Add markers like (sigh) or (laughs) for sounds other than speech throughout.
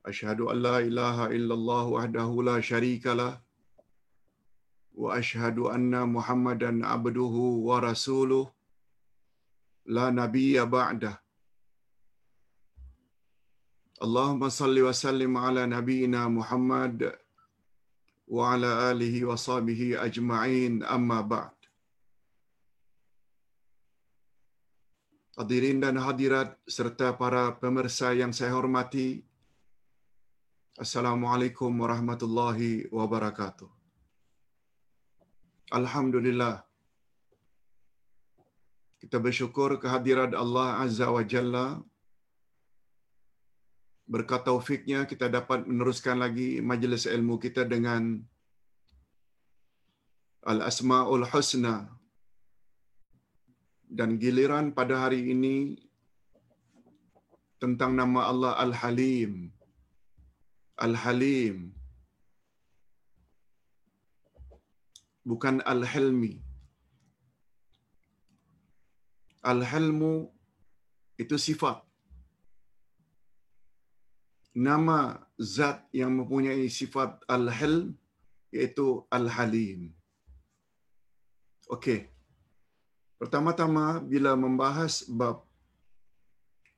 Ashadu an la ilaha illallah wahdahu la syarikalah. Wa ashadu anna muhammadan abduhu wa rasuluh. La nabiyya ba'dah. Allahumma salli wa sallim ala nabiyina muhammad wa ala alihi wa sahbihi ajma'in amma ba'd. Hadirin dan hadirat serta para pemirsa yang saya hormati, Assalamualaikum warahmatullahi wabarakatuh. Alhamdulillah. Kita bersyukur kehadiran Allah Azza wa Jalla. Berkat taufiknya kita dapat meneruskan lagi majlis ilmu kita dengan Al-Asma'ul Husna. Dan giliran pada hari ini tentang nama Allah Al-Halim. Al-Halim. Bukan Al-Hilmi. Al-Hilmu itu sifat. Nama zat yang mempunyai sifat Al-Hilm iaitu Al-Halim. Okey. Pertama-tama bila membahas bab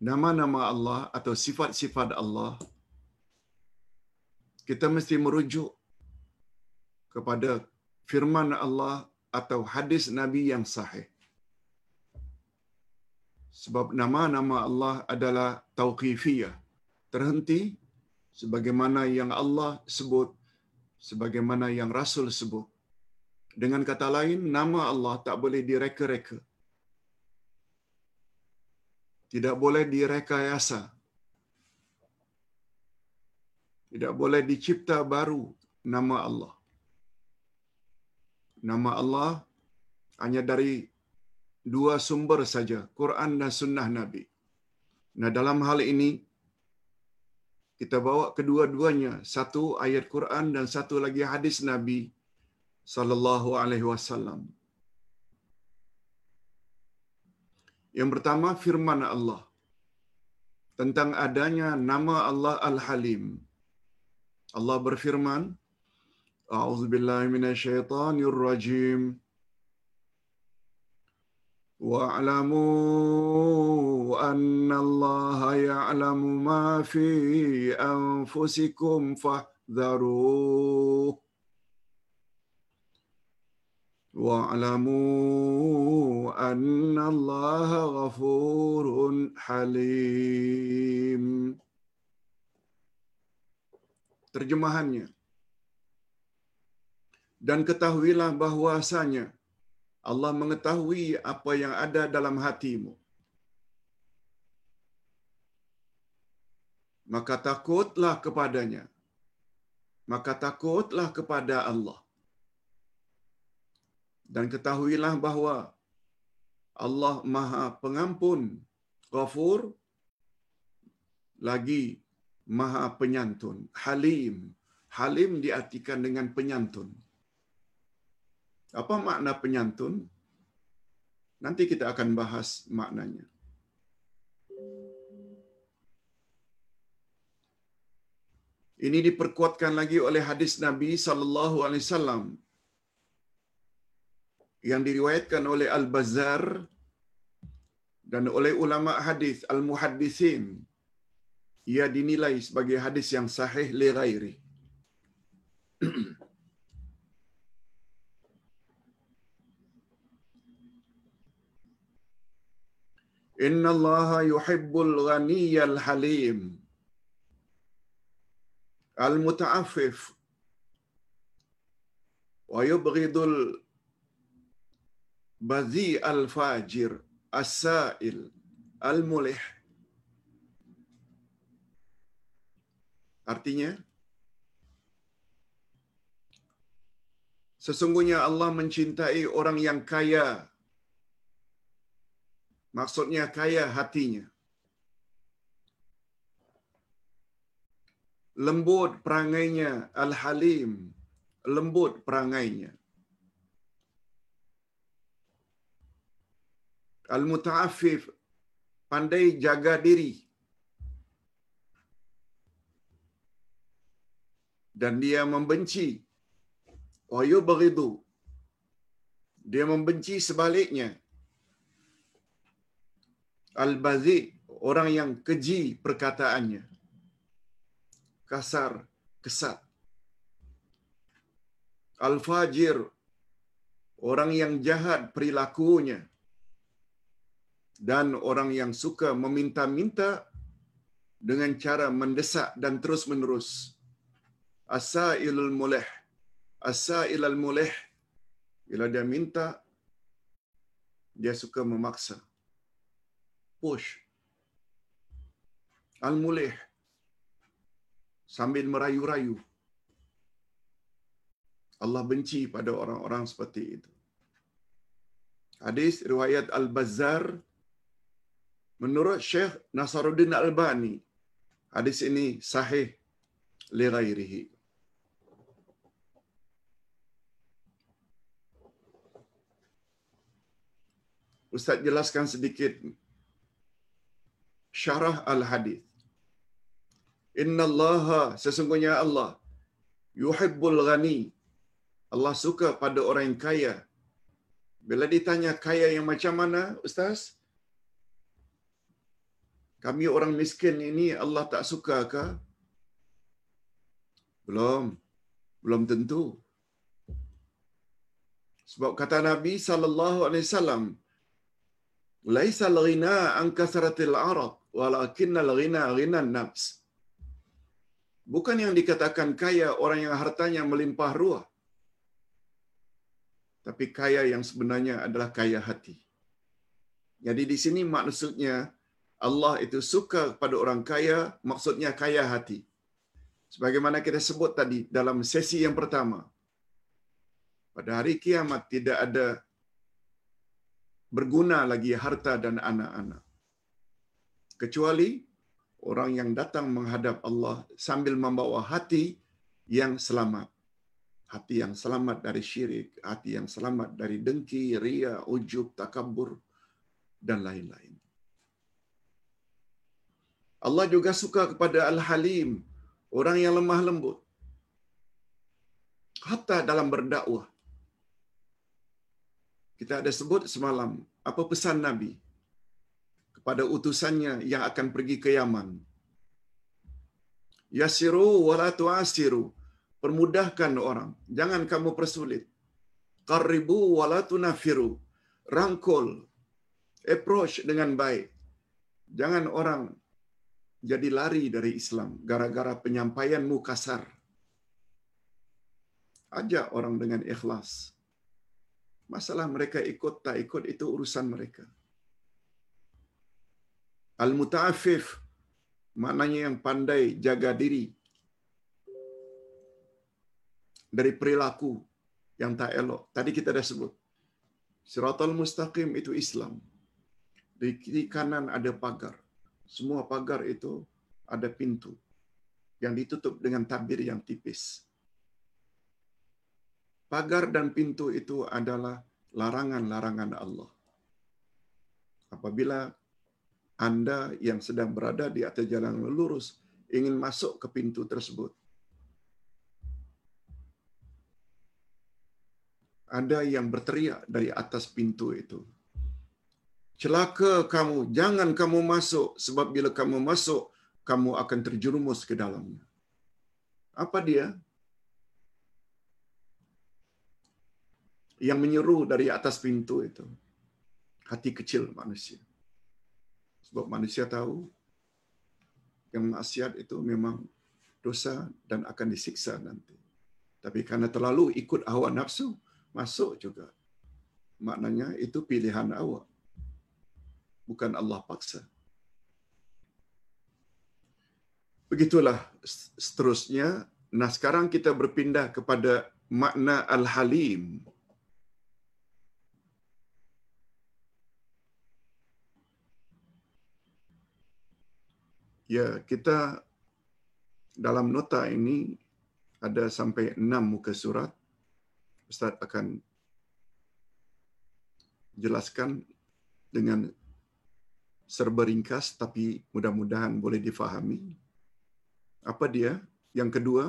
nama-nama Allah atau sifat-sifat Allah, kita mesti merujuk kepada firman Allah atau hadis Nabi yang sahih. Sebab nama-nama Allah adalah tauqifiyah. Terhenti sebagaimana yang Allah sebut, sebagaimana yang Rasul sebut. Dengan kata lain, nama Allah tak boleh direka-reka. Tidak boleh direkayasa. Tidak boleh dicipta baru nama Allah. Nama Allah hanya dari dua sumber saja, Quran dan Sunnah Nabi. Nah dalam hal ini, kita bawa kedua-duanya, satu ayat Quran dan satu lagi hadis Nabi sallallahu alaihi wasallam. Yang pertama firman Allah tentang adanya nama Allah Al-Halim. Allah berfirman, A'udzu billahi minasyaitonir rajim. Wa'lamu anna Allah ya'lamu ma fi anfusikum fahdharuh. Wa'lamu anna Allah ghafurun halim. Terjemahannya. Dan ketahuilah bahwasanya Allah mengetahui apa yang ada dalam hatimu. Maka takutlah kepadanya. Maka takutlah kepada Allah. Dan ketahuilah bahawa Allah Maha Pengampun, Ghafur, lagi Maha Penyantun, Halim. Halim diartikan dengan penyantun. Apa makna penyantun? Nanti kita akan bahas maknanya. Ini diperkuatkan lagi oleh hadis Nabi sallallahu alaihi wasallam yang diriwayatkan oleh Al-Bazzar dan oleh ulama hadis Al-Muhaddisin ia dinilai sebagai hadis yang sahih li ghairi. (clears throat) Inna Allah yuhibbul ghaniyal halim. Al-muta'affif. Wa yubghidul bazi al-fajir. As-sa'il. Al-mulih. Artinya, Sesungguhnya Allah mencintai orang yang kaya. Maksudnya kaya hatinya. Lembut perangainya, Al-Halim. Lembut perangainya. Al-Muta'afif. Pandai jaga diri. Dan dia membenci. Wa yubghidu. Dia membenci sebaliknya. Al-bazi orang yang keji perkataannya. Kasar kesat. Al-fajir orang yang jahat perilakunya. Dan orang yang suka meminta-minta dengan cara mendesak dan terus-menerus asailul mulih As-sa'il al-mulih. Bila dia minta, dia suka memaksa. Push. Al-mulih. Sambil merayu-rayu. Allah benci pada orang-orang seperti itu. Hadis riwayat Al-Bazzar menurut Syekh Nasaruddin Al-Albani hadis ini sahih li ghairihi. Ustaz jelaskan sedikit syarah al-hadis. Inna Allah sesungguhnya Allah yuhibbul ghani. Allah suka pada orang yang kaya. Bila ditanya kaya yang macam mana, Ustaz? Kami orang miskin ini Allah tak suka ke? Belum. Belum tentu. Sebab kata Nabi sallallahu alaihi wasallam, laisa al-ghina an kasratil arad walakin al-ghina ghina nafs bukan yang dikatakan kaya orang yang hartanya melimpah ruah. Tapi kaya yang sebenarnya adalah kaya hati. Jadi di sini maksudnya Allah itu suka pada orang kaya maksudnya kaya hati. Sebagaimana kita sebut tadi dalam sesi yang pertama. Pada hari kiamat tidak ada berguna lagi harta dan anak-anak. Kecuali orang yang datang menghadap Allah sambil membawa hati yang selamat. Hati yang selamat dari syirik, hati yang selamat dari dengki, ria, ujub, takabur, dan lain-lain. Allah juga suka kepada Al-Halim, orang yang lemah lembut. Hatta dalam berdakwah, kita ada sebut semalam apa pesan Nabi kepada utusannya yang akan pergi ke Yaman. Yasiru wala tu'asiru. Permudahkan orang. Jangan kamu persulit. Qaribu wala tunafiru. Rangkul. Approach dengan baik. Jangan orang jadi lari dari Islam gara-gara penyampaianmu kasar. Ajak orang dengan ikhlas. Masalah mereka ikut tak ikut itu urusan mereka. Al-muta'afif maknanya yang pandai jaga diri dari perilaku yang tak elok. Tadi kita dah sebut. Siratul mustaqim itu Islam. Di kiri kanan ada pagar. Semua pagar itu ada pintu yang ditutup dengan tabir yang tipis pagar dan pintu itu adalah larangan-larangan Allah. Apabila anda yang sedang berada di atas jalan lurus ingin masuk ke pintu tersebut, ada yang berteriak dari atas pintu itu. Celaka kamu, jangan kamu masuk sebab bila kamu masuk, kamu akan terjerumus ke dalamnya. Apa dia? Yang menyeru dari atas pintu itu. Hati kecil manusia. Sebab manusia tahu yang maksiat itu memang dosa dan akan disiksa nanti. Tapi karena terlalu ikut hawa nafsu, masuk juga. Maknanya itu pilihan awak. Bukan Allah paksa. Begitulah seterusnya. Nah sekarang kita berpindah kepada makna Al-Halim. Ya, kita dalam nota ini ada sampai enam muka surat. Ustaz akan jelaskan dengan serba ringkas tapi mudah-mudahan boleh difahami. Apa dia? Yang kedua,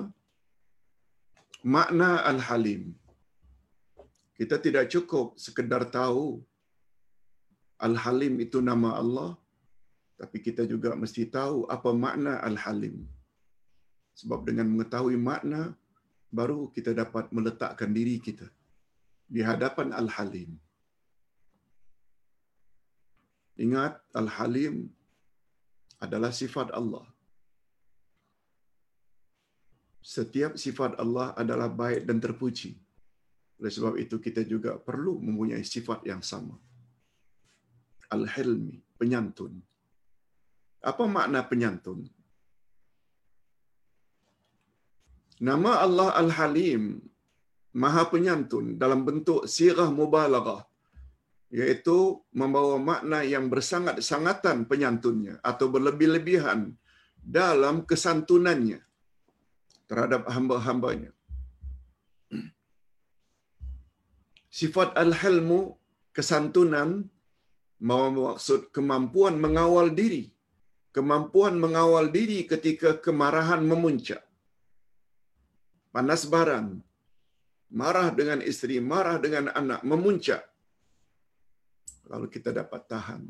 makna Al-Halim. Kita tidak cukup sekedar tahu Al-Halim itu nama Allah, tapi kita juga mesti tahu apa makna Al-Halim. Sebab dengan mengetahui makna, baru kita dapat meletakkan diri kita di hadapan Al-Halim. Ingat, Al-Halim adalah sifat Allah. Setiap sifat Allah adalah baik dan terpuji. Oleh sebab itu, kita juga perlu mempunyai sifat yang sama. Al-Hilmi, penyantun. Apa makna penyantun? Nama Allah Al-Halim, Maha Penyantun dalam bentuk sirah mubalaghah iaitu membawa makna yang bersangat-sangatan penyantunnya atau berlebih-lebihan dalam kesantunannya terhadap hamba-hambanya. Sifat al-hilmu, kesantunan, maksud kemampuan mengawal diri. Kemampuan mengawal diri ketika kemarahan memuncak. Panas barang, marah dengan isteri, marah dengan anak, memuncak. Lalu kita dapat tahan.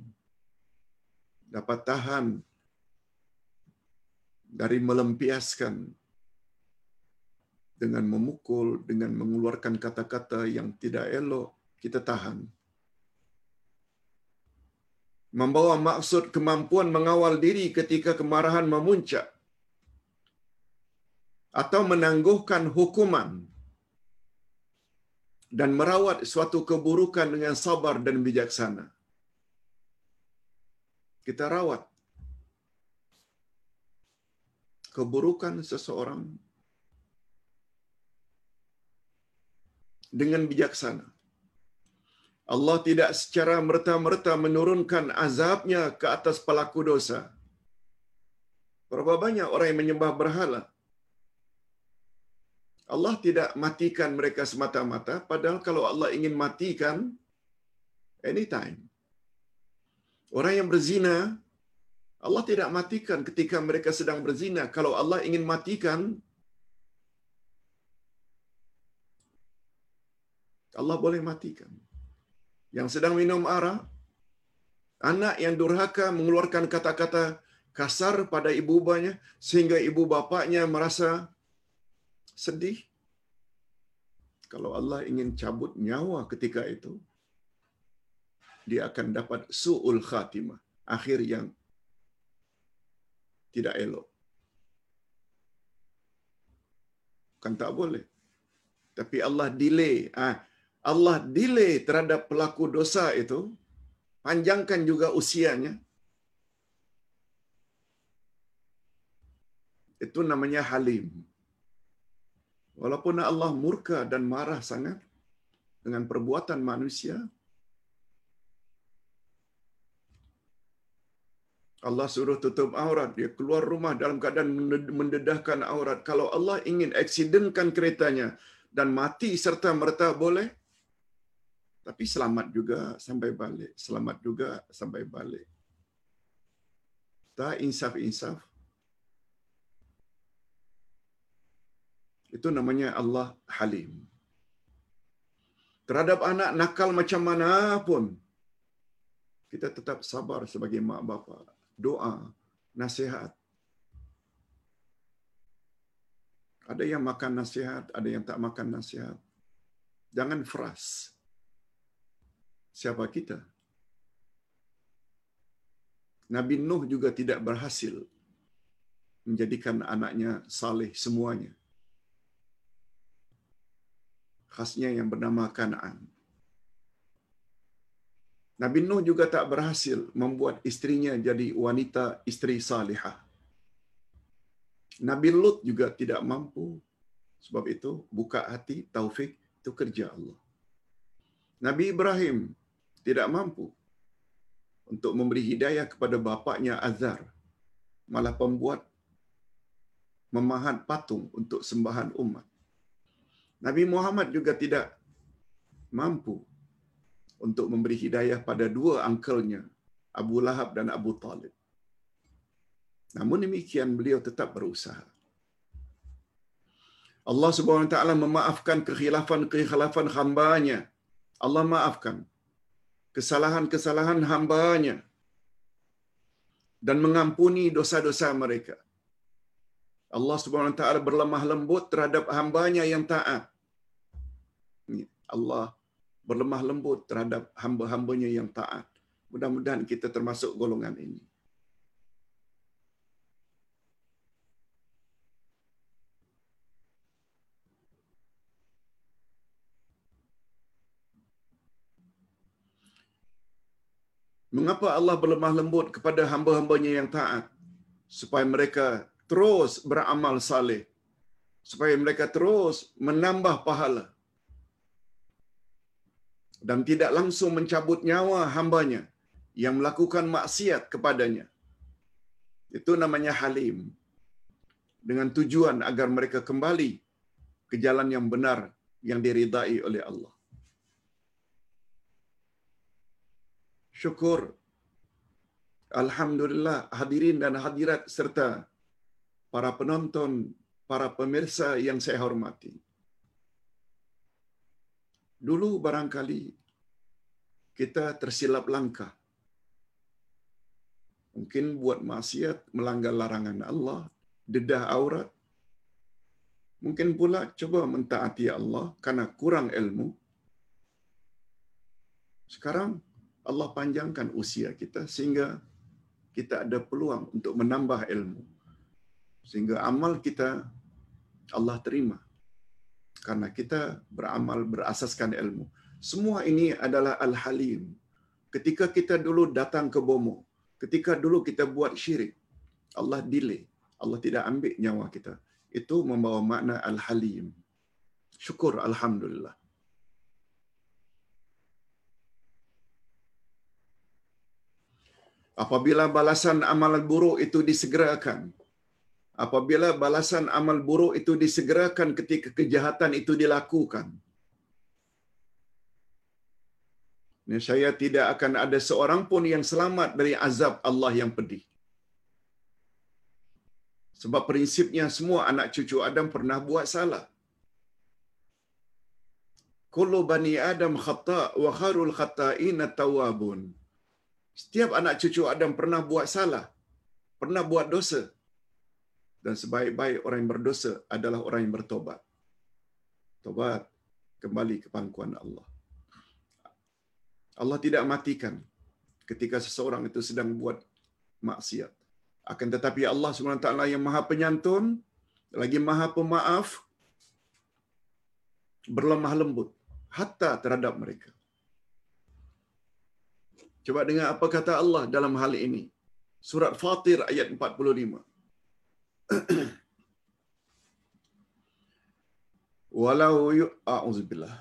Dapat tahan dari melempiaskan dengan memukul, dengan mengeluarkan kata-kata yang tidak elok, kita tahan. Membawa maksud kemampuan mengawal diri ketika kemarahan memuncak atau menangguhkan hukuman dan merawat suatu keburukan dengan sabar dan bijaksana. Kita rawat keburukan seseorang dengan bijaksana. Allah tidak secara merta-merta menurunkan azabnya ke atas pelaku dosa. Berapa banyak orang yang menyembah berhala? Allah tidak matikan mereka semata-mata, padahal kalau Allah ingin matikan, anytime. Orang yang berzina, Allah tidak matikan ketika mereka sedang berzina. Kalau Allah ingin matikan, Allah boleh matikan. Yang sedang minum arak, anak yang durhaka mengeluarkan kata-kata kasar pada ibu bapanya sehingga ibu bapaknya merasa sedih. Kalau Allah ingin cabut nyawa ketika itu, dia akan dapat su'ul khatimah, akhir yang tidak elok. Kan tak boleh. Tapi Allah delay. Ah, Allah delay terhadap pelaku dosa itu, panjangkan juga usianya. Itu namanya halim. Walaupun Allah murka dan marah sangat dengan perbuatan manusia, Allah suruh tutup aurat, dia keluar rumah dalam keadaan mendedahkan aurat. Kalau Allah ingin aksidenkan keretanya dan mati serta merta boleh, tapi selamat juga sampai balik. Selamat juga sampai balik. Tak insaf-insaf. Itu namanya Allah Halim. Terhadap anak nakal macam mana pun, kita tetap sabar sebagai mak bapa. Doa, nasihat. Ada yang makan nasihat, ada yang tak makan nasihat. Jangan frust siapa kita. Nabi Nuh juga tidak berhasil menjadikan anaknya saleh semuanya. Khasnya yang bernama Kanaan. Nabi Nuh juga tak berhasil membuat istrinya jadi wanita istri salihah. Nabi Lut juga tidak mampu Sebab itu buka hati taufik itu kerja Allah. Nabi Ibrahim tidak mampu untuk memberi hidayah kepada bapaknya Azar. Malah pembuat memahat patung untuk sembahan umat. Nabi Muhammad juga tidak mampu untuk memberi hidayah pada dua angkelnya, Abu Lahab dan Abu Talib. Namun demikian beliau tetap berusaha. Allah Subhanahu Wa Taala memaafkan kekhilafan-kekhilafan hamba-Nya. Allah maafkan kesalahan-kesalahan hamba-Nya dan mengampuni dosa-dosa mereka. Allah Subhanahu Wa Taala berlemah lembut terhadap hamba-Nya yang taat. Allah berlemah lembut terhadap hamba-hambanya yang taat. Mudah-mudahan kita termasuk golongan ini. Mengapa Allah berlemah lembut kepada hamba-hambanya yang taat? Supaya mereka terus beramal saleh. Supaya mereka terus menambah pahala. Dan tidak langsung mencabut nyawa hambanya yang melakukan maksiat kepadanya. Itu namanya halim. Dengan tujuan agar mereka kembali ke jalan yang benar yang diridai oleh Allah. Syukur. Alhamdulillah hadirin dan hadirat serta para penonton para pemirsa yang saya hormati. Dulu barangkali kita tersilap langkah. Mungkin buat maksiat melanggar larangan Allah dedah aurat. Mungkin pula coba mentaati Allah karena kurang ilmu. Sekarang Allah panjangkan usia kita sehingga kita ada peluang untuk menambah ilmu. Sehingga amal kita Allah terima. Karena kita beramal berasaskan ilmu. Semua ini adalah Al-Halim. Ketika kita dulu datang ke Bomo, ketika dulu kita buat syirik, Allah delay. Allah tidak ambil nyawa kita. Itu membawa makna Al-Halim. Syukur Alhamdulillah. Apabila balasan amal buruk itu disegerakan apabila balasan amal buruk itu disegerakan ketika kejahatan itu dilakukan saya tidak akan ada seorang pun yang selamat dari azab Allah yang pedih. Sebab prinsipnya semua anak cucu Adam pernah buat salah. Kullu bani Adam khata' wa kharul khata'in at-tawwabun. Setiap anak cucu Adam pernah buat salah, pernah buat dosa. Dan sebaik-baik orang yang berdosa adalah orang yang bertobat. Tobat kembali ke pangkuan Allah. Allah tidak matikan ketika seseorang itu sedang buat maksiat. Akan tetapi Allah SWT yang maha penyantun, lagi maha pemaaf, berlemah lembut hatta terhadap mereka. Coba dengar apa kata Allah dalam hal ini. Surat Fatir ayat 45. (clears throat) Walau yu a'udzubillah.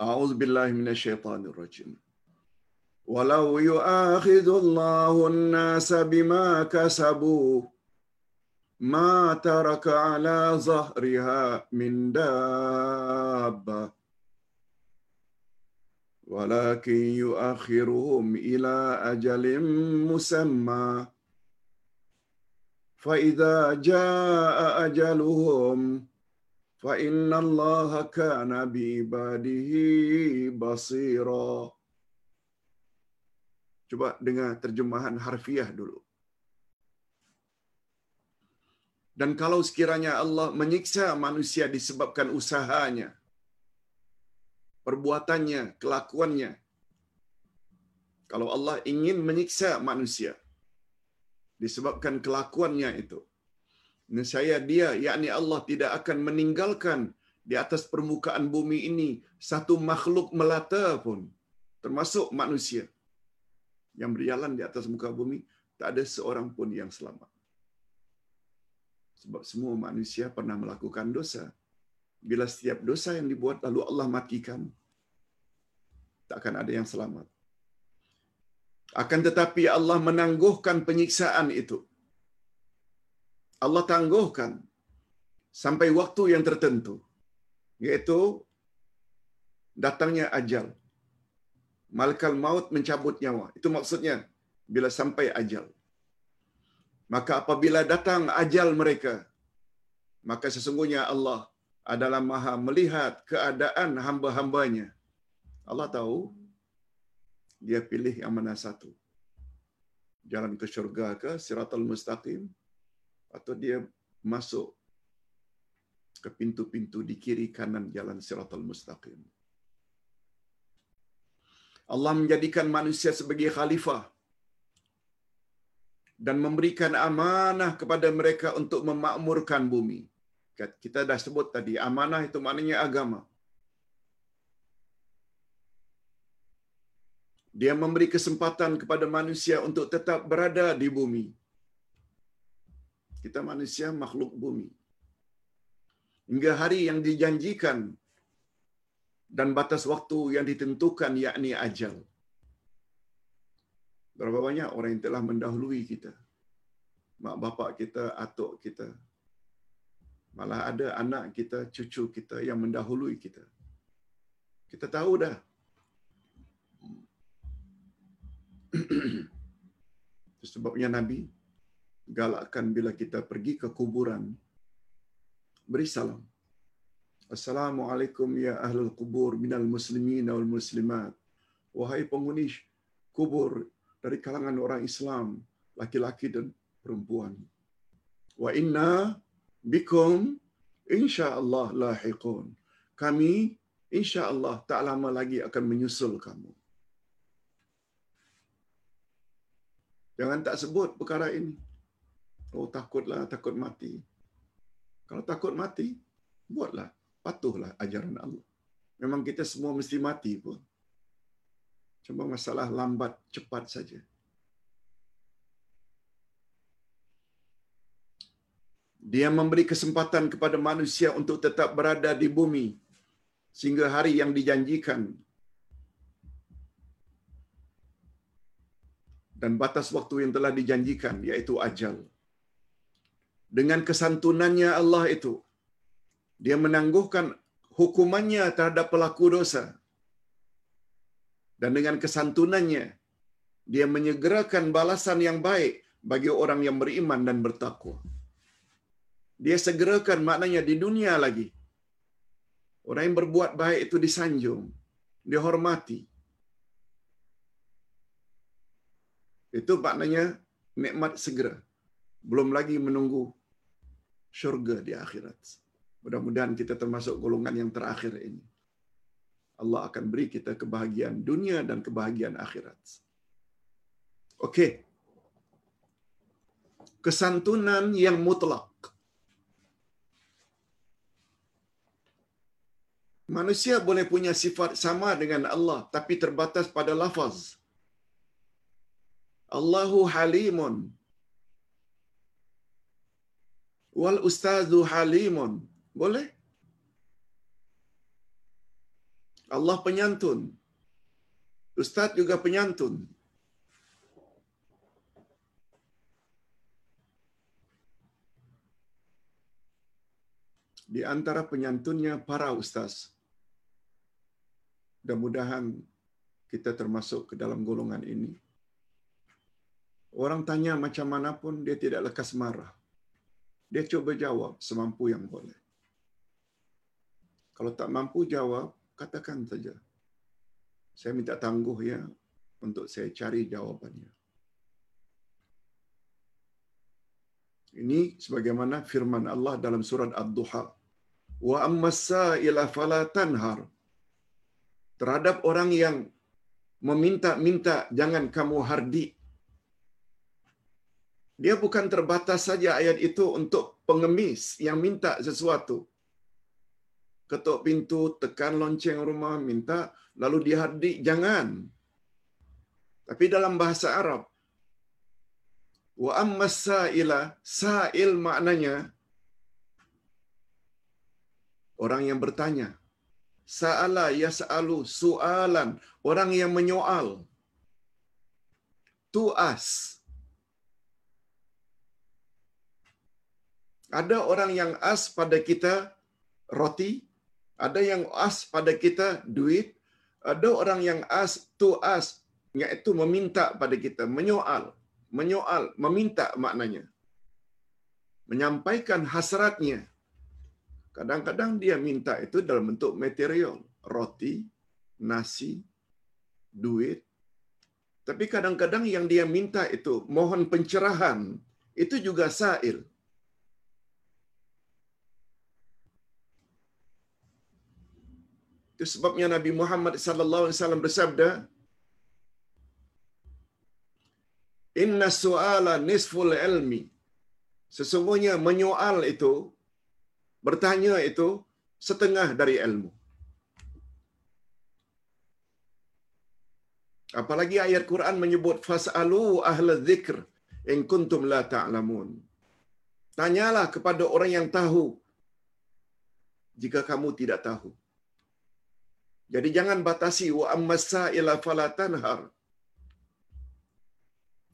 A'udzubillahi minasyaitonir rajim. Walau yu'akhidhu Allahu an-nasa bima kasabu ma taraka ala zahriha min dabbah ولكن يؤخرهم إلى أجل مسمى فإذا جاء أجلهم فإن الله كان بعباده بصيرا Coba dengar terjemahan harfiah dulu. Dan kalau sekiranya Allah menyiksa manusia disebabkan usahanya, perbuatannya, kelakuannya. Kalau Allah ingin menyiksa manusia disebabkan kelakuannya itu. Saya dia, yakni Allah tidak akan meninggalkan di atas permukaan bumi ini satu makhluk melata pun, termasuk manusia yang berjalan di atas muka bumi, tak ada seorang pun yang selamat. Sebab semua manusia pernah melakukan dosa. bila setiap dosa yang dibuat lalu Allah matikan, tak akan ada yang selamat. Akan tetapi Allah menangguhkan penyiksaan itu. Allah tangguhkan sampai waktu yang tertentu. Iaitu datangnya ajal. Malkal maut mencabut nyawa. Itu maksudnya bila sampai ajal. Maka apabila datang ajal mereka, maka sesungguhnya Allah adalah maha melihat keadaan hamba-hambanya. Allah tahu dia pilih yang mana satu. Jalan ke syurga ke siratul mustaqim atau dia masuk ke pintu-pintu di kiri kanan jalan siratul mustaqim. Allah menjadikan manusia sebagai khalifah dan memberikan amanah kepada mereka untuk memakmurkan bumi. Kita dah sebut tadi, amanah itu maknanya agama. Dia memberi kesempatan kepada manusia untuk tetap berada di bumi. Kita manusia makhluk bumi. Hingga hari yang dijanjikan dan batas waktu yang ditentukan yakni ajal. Berapa banyak orang yang telah mendahului kita. Mak bapak kita, atuk kita. Malah ada anak kita, cucu kita yang mendahului kita. Kita tahu dah. (clears throat) Sebabnya Nabi galakkan bila kita pergi ke kuburan beri salam. Assalamualaikum ya ahlul kubur minal muslimin wal muslimat. Wahai penghuni kubur dari kalangan orang Islam, laki-laki dan perempuan. Wa inna bikum insyaallah lahiqun. Kami insyaallah tak lama lagi akan menyusul kamu. Jangan tak sebut perkara ini. Oh takutlah, takut mati. Kalau takut mati, buatlah. Patuhlah ajaran Allah. Memang kita semua mesti mati pun. Cuma masalah lambat cepat saja. Dia memberi kesempatan kepada manusia untuk tetap berada di bumi sehingga hari yang dijanjikan dan batas waktu yang telah dijanjikan yaitu ajal. Dengan kesantunannya Allah itu dia menangguhkan hukumannya terhadap pelaku dosa. Dan dengan kesantunannya dia menyegerakan balasan yang baik bagi orang yang beriman dan bertakwa. Dia segerakan maknanya di dunia lagi. Orang yang berbuat baik itu disanjung, dihormati. Itu maknanya nikmat segera. Belum lagi menunggu syurga di akhirat. Mudah-mudahan kita termasuk golongan yang terakhir ini. Allah akan beri kita kebahagiaan dunia dan kebahagiaan akhirat. Okey. Kesantunan yang mutlak. Manusia boleh punya sifat sama dengan Allah tapi terbatas pada lafaz. Allahu halimun. Wal ustazu halimun. Boleh? Allah penyantun. Ustaz juga penyantun. Di antara penyantunnya para ustaz. Mudah-mudahan kita termasuk ke dalam golongan ini. Orang tanya macam mana pun dia tidak lekas marah. Dia cuba jawab semampu yang boleh. Kalau tak mampu jawab, katakan saja. Saya minta tangguh ya untuk saya cari jawabannya. Ini sebagaimana firman Allah dalam surat Ad-Duha. Wa ammassa ila fala tanhar. Terhadap orang yang meminta-minta jangan kamu hardi. Dia bukan terbatas saja ayat itu untuk pengemis yang minta sesuatu ketuk pintu, tekan lonceng rumah, minta, lalu dihardik, jangan. Tapi dalam bahasa Arab, wa amma sa'ila, sa'il maknanya, orang yang bertanya. Sa'ala yas'alu su'alan, orang yang menyoal. To us. Ada orang yang as pada kita roti, ada yang as pada kita duit, ada orang yang as to us, iaitu meminta pada kita, menyoal, menyoal, meminta maknanya. Menyampaikan hasratnya. Kadang-kadang dia minta itu dalam bentuk material, roti, nasi, duit. Tapi kadang-kadang yang dia minta itu mohon pencerahan, itu juga sa'il. Itu sebabnya Nabi Muhammad sallallahu alaihi wasallam bersabda, "Inna su'ala nisful ilmi." Sesungguhnya menyoal itu, bertanya itu setengah dari ilmu. Apalagi ayat Quran menyebut fasalu ahla dzikr in kuntum la ta'lamun. Tanyalah kepada orang yang tahu jika kamu tidak tahu. Jadi jangan batasi wa ammasa ila falatanhar.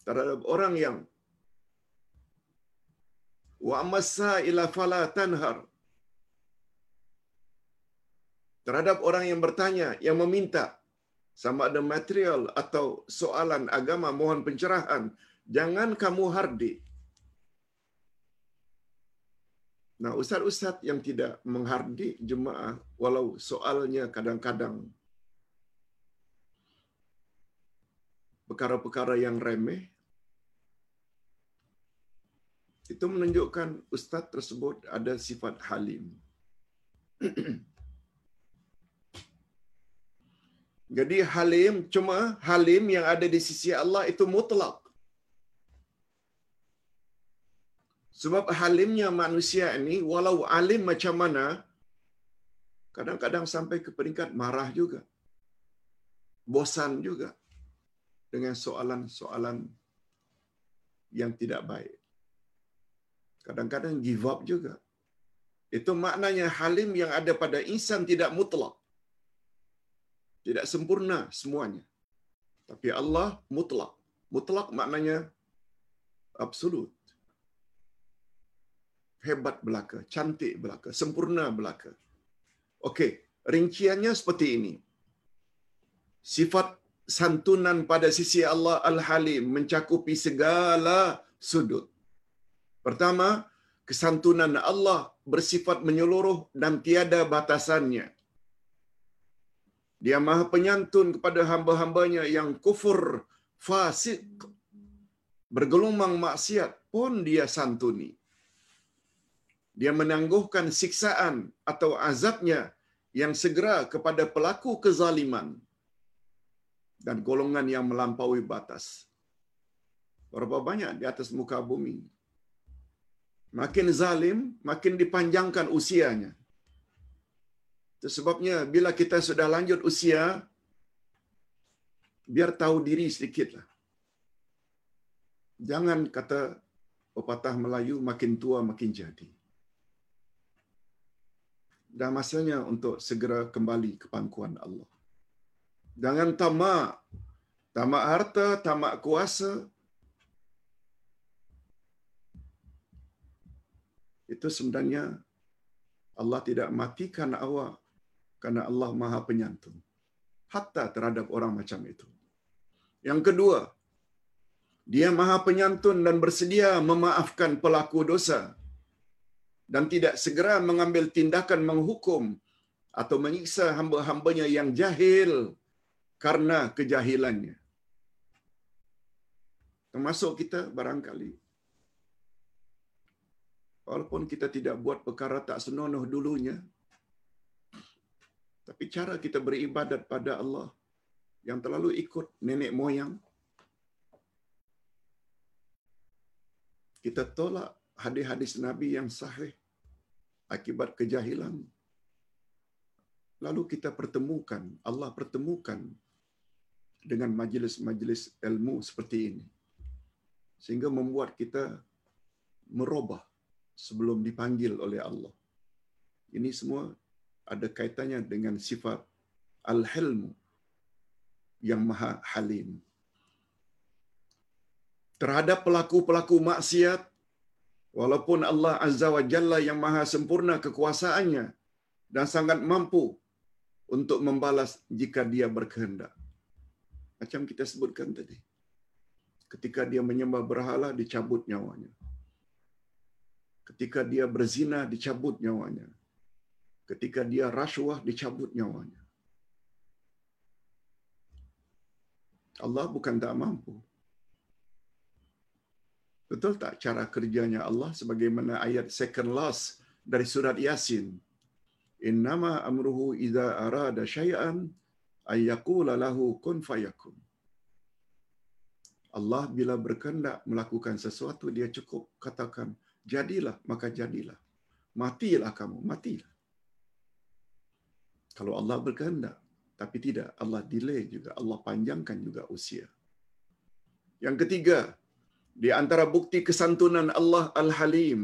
Terhadap orang yang wa ammasa ila falatanhar. Terhadap orang yang bertanya, yang meminta sama ada material atau soalan agama mohon pencerahan, jangan kamu hardi. Nah, ustaz-ustaz yang tidak menghardik jemaah, walau soalnya kadang-kadang perkara-perkara yang remeh, itu menunjukkan ustaz tersebut ada sifat halim. (clears throat) Jadi halim cuma halim yang ada di sisi Allah itu mutlak. Sebab halimnya manusia ini, walau alim macam mana, kadang-kadang sampai ke peringkat marah juga. Bosan juga dengan soalan-soalan yang tidak baik. Kadang-kadang give up juga. Itu maknanya halim yang ada pada insan tidak mutlak. Tidak sempurna semuanya. Tapi Allah mutlak. Mutlak maknanya absolut hebat belaka, cantik belaka, sempurna belaka. Okey, rinciannya seperti ini. Sifat santunan pada sisi Allah Al-Halim mencakupi segala sudut. Pertama, kesantunan Allah bersifat menyeluruh dan tiada batasannya. Dia maha penyantun kepada hamba-hambanya yang kufur, fasik, bergelumang maksiat pun dia santuni dia menangguhkan siksaan atau azabnya yang segera kepada pelaku kezaliman dan golongan yang melampaui batas. Berapa banyak di atas muka bumi. Makin zalim, makin dipanjangkan usianya. Itu sebabnya bila kita sudah lanjut usia, biar tahu diri sedikitlah. Jangan kata pepatah Melayu makin tua makin jadi dah masanya untuk segera kembali ke pangkuan Allah. Jangan tamak. Tamak harta, tamak kuasa. Itu sebenarnya Allah tidak matikan awak karena Allah maha penyantun. Hatta terhadap orang macam itu. Yang kedua, dia maha penyantun dan bersedia memaafkan pelaku dosa dan tidak segera mengambil tindakan menghukum atau menyiksa hamba-hambanya yang jahil karena kejahilannya. Termasuk kita barangkali. Walaupun kita tidak buat perkara tak senonoh dulunya, tapi cara kita beribadat pada Allah yang terlalu ikut nenek moyang, kita tolak hadis-hadis Nabi yang sahih akibat kejahilan. Lalu kita pertemukan, Allah pertemukan dengan majlis-majlis ilmu seperti ini. Sehingga membuat kita merubah sebelum dipanggil oleh Allah. Ini semua ada kaitannya dengan sifat al-hilmu yang maha halim. Terhadap pelaku-pelaku maksiat, walaupun Allah Azza wa Jalla yang maha sempurna kekuasaannya dan sangat mampu untuk membalas jika dia berkehendak. Macam kita sebutkan tadi. Ketika dia menyembah berhala, dicabut nyawanya. Ketika dia berzina, dicabut nyawanya. Ketika dia rasuah, dicabut nyawanya. Allah bukan tak mampu. Betul tak cara kerjanya Allah sebagaimana ayat second last dari surat Yasin? Innama amruhu idza arada syai'an ay yaqula lahu kun fayakun. Allah bila berkehendak melakukan sesuatu dia cukup katakan jadilah maka jadilah. Matilah kamu, matilah. Kalau Allah berkehendak tapi tidak Allah delay juga Allah panjangkan juga usia yang ketiga di antara bukti kesantunan Allah Al-Halim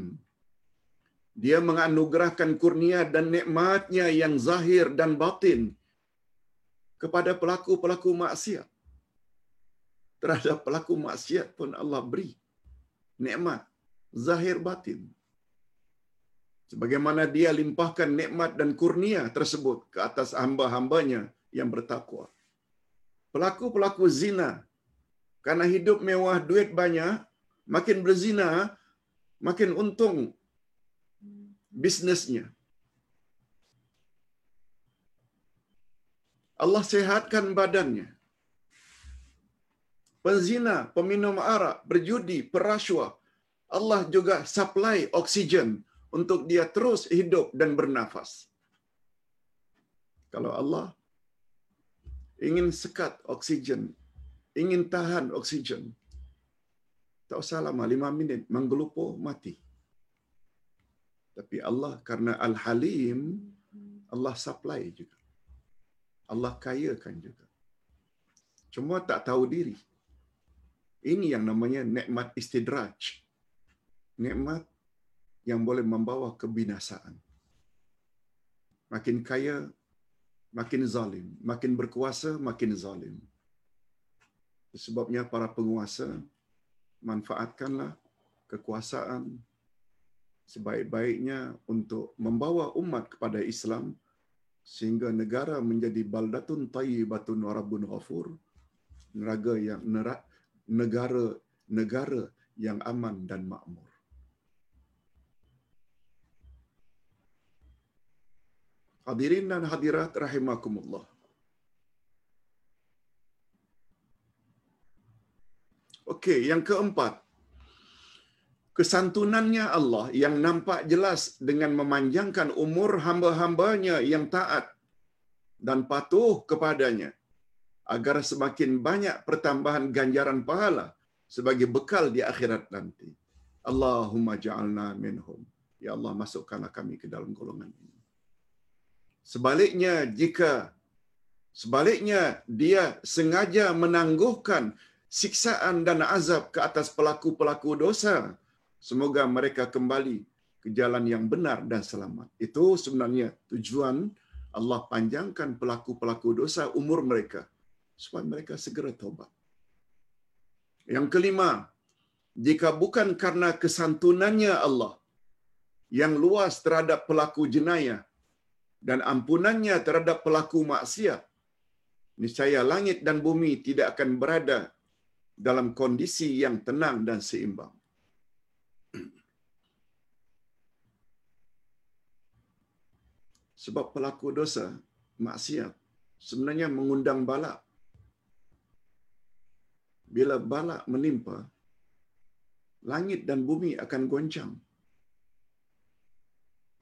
dia menganugerahkan kurnia dan nikmatnya yang zahir dan batin kepada pelaku-pelaku maksiat terhadap pelaku maksiat pun Allah beri nikmat zahir batin sebagaimana dia limpahkan nikmat dan kurnia tersebut ke atas hamba-hambanya yang bertakwa. Pelaku-pelaku zina karena hidup mewah, duit banyak, makin berzina, makin untung bisnesnya. Allah sehatkan badannya. Penzina, peminum arak, berjudi, perasuah, Allah juga supply oksigen untuk dia terus hidup dan bernafas. Kalau Allah ingin sekat oksigen, ingin tahan oksigen, tak usah lama, lima minit, menggelupur, mati. Tapi Allah karena Al-Halim, Allah supply juga. Allah kayakan juga. Cuma tak tahu diri. Ini yang namanya nikmat istidraj. Nikmat yang boleh membawa kebinasaan. Makin kaya, makin zalim. Makin berkuasa, makin zalim. Sebabnya para penguasa manfaatkanlah kekuasaan sebaik-baiknya untuk membawa umat kepada Islam sehingga negara menjadi baldatun tayyibatun warabun ghafur negara yang negara negara yang aman dan makmur Hadirin dan hadirat rahimakumullah. Okey, yang keempat. Kesantunannya Allah yang nampak jelas dengan memanjangkan umur hamba-hambanya yang taat dan patuh kepadanya agar semakin banyak pertambahan ganjaran pahala sebagai bekal di akhirat nanti. Allahumma ja'alna minhum. Ya Allah, masukkanlah kami ke dalam golongan ini. Sebaliknya jika sebaliknya dia sengaja menangguhkan siksaan dan azab ke atas pelaku-pelaku dosa, semoga mereka kembali ke jalan yang benar dan selamat. Itu sebenarnya tujuan Allah panjangkan pelaku-pelaku dosa umur mereka supaya mereka segera taubat. Yang kelima, jika bukan karena kesantunannya Allah yang luas terhadap pelaku jenayah dan ampunannya terhadap pelaku maksiat, niscaya langit dan bumi tidak akan berada dalam kondisi yang tenang dan seimbang. (clears throat) Sebab pelaku dosa maksiat sebenarnya mengundang balak. Bila balak menimpa, langit dan bumi akan goncang.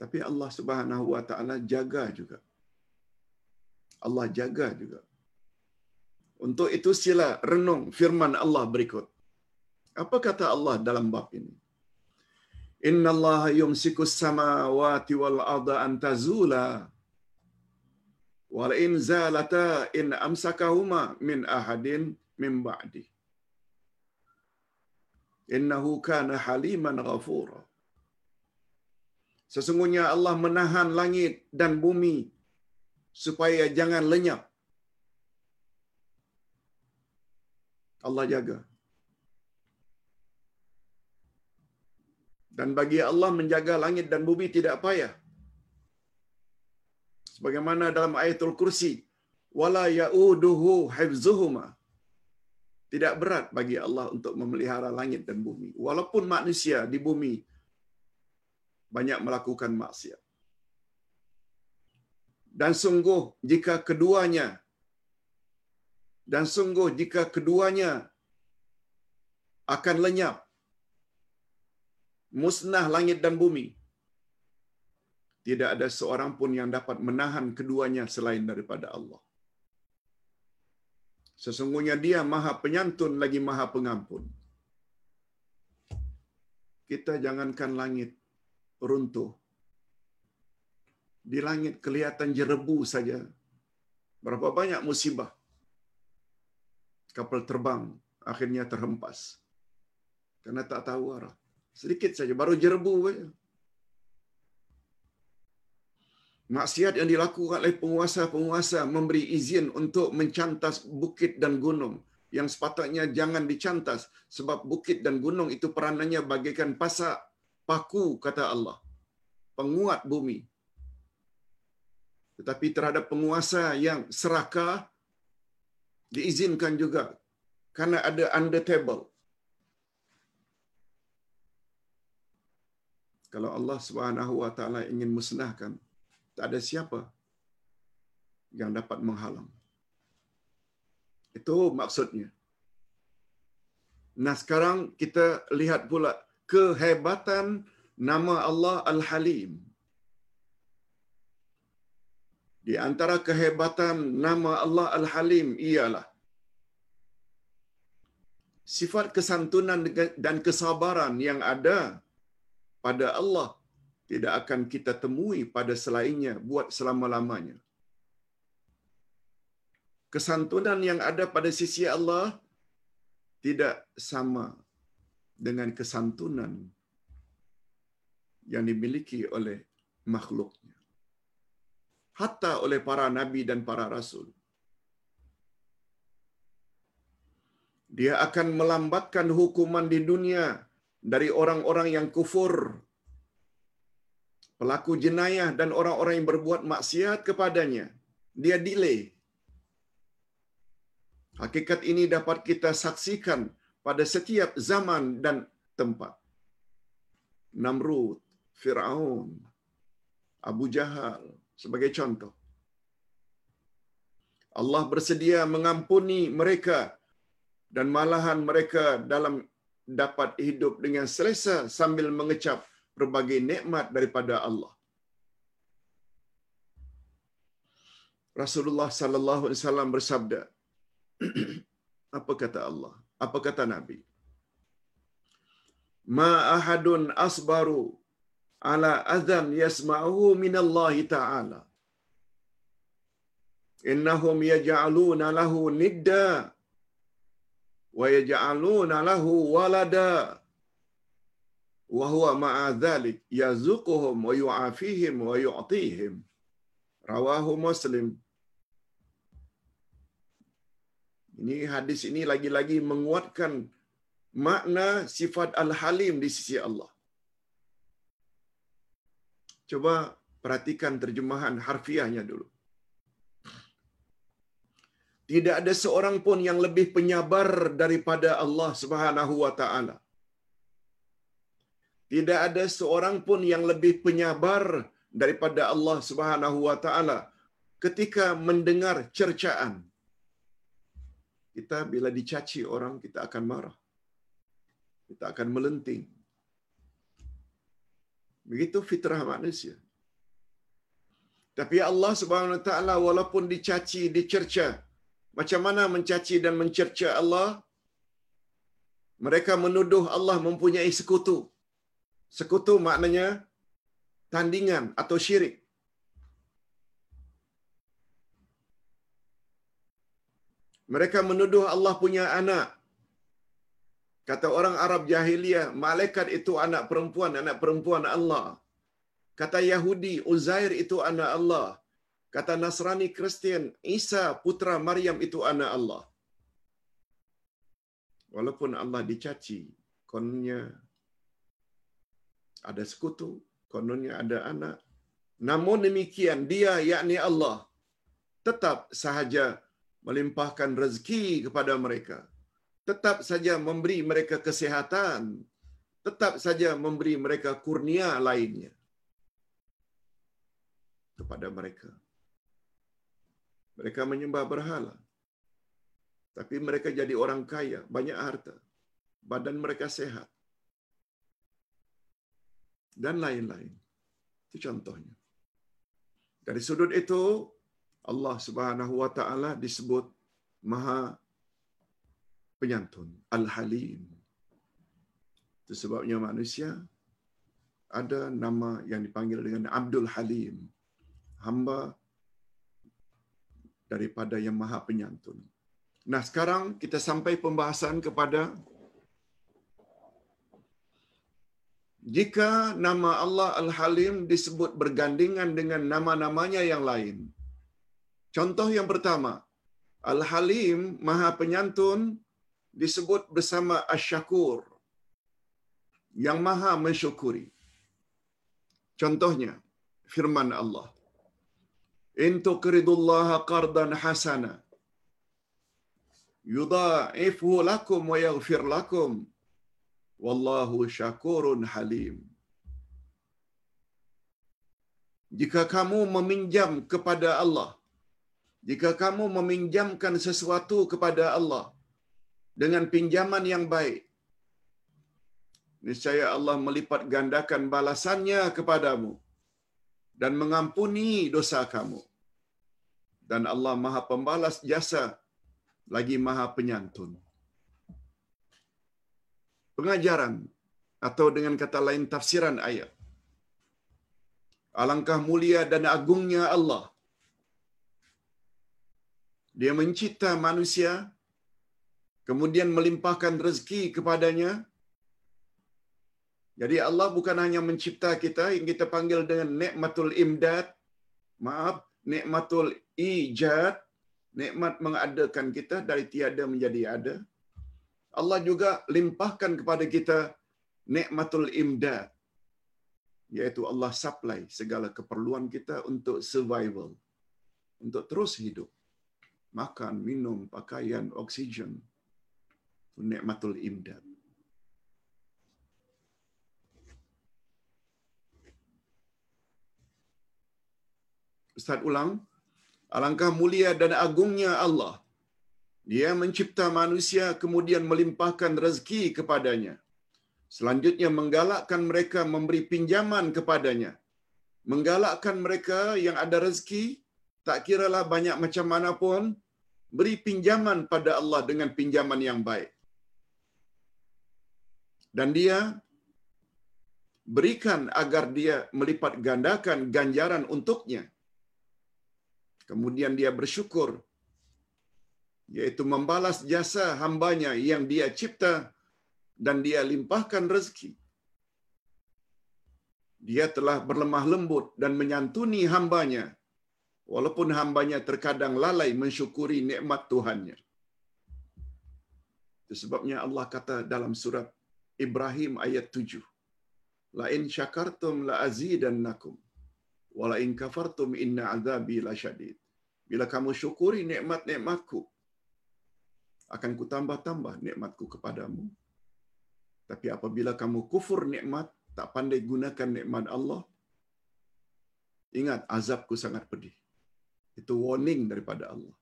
Tapi Allah Subhanahu wa taala jaga juga. Allah jaga juga. Untuk itu sila renung firman Allah berikut. Apa kata Allah dalam bab ini? Inna Allah yumsiku samawati wal arda an tazula wal in zalata in amsakahuma min ahadin min ba'di. Innahu kana haliman ghafura. Sesungguhnya Allah menahan langit dan bumi supaya jangan lenyap. Allah jaga. Dan bagi Allah menjaga langit dan bumi tidak payah. Sebagaimana dalam ayatul kursi, wala ya'uduhu hifzuhuma. Tidak berat bagi Allah untuk memelihara langit dan bumi. Walaupun manusia di bumi banyak melakukan maksiat. Dan sungguh jika keduanya dan sungguh jika keduanya akan lenyap musnah langit dan bumi tidak ada seorang pun yang dapat menahan keduanya selain daripada Allah. Sesungguhnya dia maha penyantun lagi maha pengampun. Kita jangankan langit runtuh. Di langit kelihatan jerebu saja. Berapa banyak musibah kapal terbang akhirnya terhempas karena tak tahu arah. Sedikit saja, baru jerebu saja. Maksiat yang dilakukan oleh penguasa-penguasa memberi izin untuk mencantas bukit dan gunung yang sepatutnya jangan dicantas sebab bukit dan gunung itu peranannya bagaikan pasak paku kata Allah penguat bumi tetapi terhadap penguasa yang serakah diizinkan juga karena ada under table. Kalau Allah Subhanahu wa taala ingin musnahkan, tak ada siapa yang dapat menghalang. Itu maksudnya. Nah, sekarang kita lihat pula kehebatan nama Allah Al-Halim. Di antara kehebatan nama Allah Al-Halim ialah sifat kesantunan dan kesabaran yang ada pada Allah tidak akan kita temui pada selainnya buat selama-lamanya. Kesantunan yang ada pada sisi Allah tidak sama dengan kesantunan yang dimiliki oleh makhluknya hatta oleh para nabi dan para rasul. Dia akan melambatkan hukuman di dunia dari orang-orang yang kufur, pelaku jenayah dan orang-orang yang berbuat maksiat kepadanya. Dia delay. Hakikat ini dapat kita saksikan pada setiap zaman dan tempat. Namrud, Fir'aun, Abu Jahal, sebagai contoh. Allah bersedia mengampuni mereka dan malahan mereka dalam dapat hidup dengan selesa sambil mengecap berbagai nikmat daripada Allah. Rasulullah sallallahu alaihi wasallam bersabda (clears throat) apa kata Allah apa kata Nabi Ma ahadun asbaru ala adhan yasma'uhu min Allah Ta'ala. Innahum yaj'aluna lahu nidda wa yaj'aluna lahu walada. Wa huwa ma'a dhalik yazuquhum wa yu'afihim wa yu'tihim. Rawahu muslim. Ini hadis ini lagi-lagi menguatkan makna sifat al-halim di sisi Allah Coba perhatikan terjemahan harfiahnya dulu. Tidak ada seorang pun yang lebih penyabar daripada Allah Subhanahu wa taala. Tidak ada seorang pun yang lebih penyabar daripada Allah Subhanahu wa taala ketika mendengar cercaan. Kita bila dicaci orang kita akan marah. Kita akan melenting. Begitu fitrah manusia. Tapi Allah Subhanahu Wa Taala walaupun dicaci, dicerca, macam mana mencaci dan mencerca Allah? Mereka menuduh Allah mempunyai sekutu. Sekutu maknanya tandingan atau syirik. Mereka menuduh Allah punya anak. Kata orang Arab jahiliyah, malaikat itu anak perempuan, anak perempuan Allah. Kata Yahudi, Uzair itu anak Allah. Kata Nasrani Kristian, Isa putra Maryam itu anak Allah. Walaupun Allah dicaci, kononnya ada sekutu, kononnya ada anak. Namun demikian, dia yakni Allah tetap sahaja melimpahkan rezeki kepada mereka. Tetap saja memberi mereka kesehatan. Tetap saja memberi mereka kurnia lainnya kepada mereka. Mereka menyembah berhala. Tapi mereka jadi orang kaya, banyak harta. Badan mereka sehat. Dan lain-lain. Itu contohnya. Dari sudut itu, Allah Subhanahu wa taala disebut Maha Penyantun, Al-Halim. Itu sebabnya manusia ada nama yang dipanggil dengan Abdul Halim. Hamba daripada yang Maha Penyantun. Nah, sekarang kita sampai pembahasan kepada jika nama Allah Al-Halim disebut bergandingan dengan nama-namanya yang lain. Contoh yang pertama, Al-Halim, Maha Penyantun, disebut bersama Asyakur, yang Maha Mensyukuri. Contohnya, firman Allah. In tuqridullaha qardan hasana yudha'ifhu lakum wa yaghfir lakum wallahu syakurun halim. Jika kamu meminjam kepada Allah, jika kamu meminjamkan sesuatu kepada Allah dengan pinjaman yang baik, niscaya Allah melipat gandakan balasannya kepadamu dan mengampuni dosa kamu. Dan Allah Maha Pembalas jasa lagi Maha Penyantun. Pengajaran atau dengan kata lain tafsiran ayat. Alangkah mulia dan agungnya Allah. Dia mencipta manusia, kemudian melimpahkan rezeki kepadanya. Jadi Allah bukan hanya mencipta kita yang kita panggil dengan nikmatul imdad, maaf, nikmatul ijad, nikmat mengadakan kita dari tiada menjadi ada. Allah juga limpahkan kepada kita nikmatul imdad, yaitu Allah supply segala keperluan kita untuk survival, untuk terus hidup. Makan, minum, pakaian, oksigen. Nikmatul imdad. Ustaz ulang. Alangkah mulia dan agungnya Allah. Dia mencipta manusia kemudian melimpahkan rezeki kepadanya. Selanjutnya menggalakkan mereka memberi pinjaman kepadanya. Menggalakkan mereka yang ada rezeki, tak kiralah banyak macam mana pun, beri pinjaman pada Allah dengan pinjaman yang baik. Dan dia berikan agar dia melipat gandakan ganjaran untuknya kemudian dia bersyukur yaitu membalas jasa hambanya yang dia cipta dan dia limpahkan rezeki. Dia telah berlemah lembut dan menyantuni hambanya walaupun hambanya terkadang lalai mensyukuri nikmat Tuhannya. Itu sebabnya Allah kata dalam surat Ibrahim ayat 7. La in syakartum la azidannakum wala in kafartum inna azabi lasyadid. Bila kamu syukuri nikmat-nikmatku, akan ku tambah-tambah nikmatku kepadamu. Tapi apabila kamu kufur nikmat, tak pandai gunakan nikmat Allah, ingat azabku sangat pedih. Itu warning daripada Allah.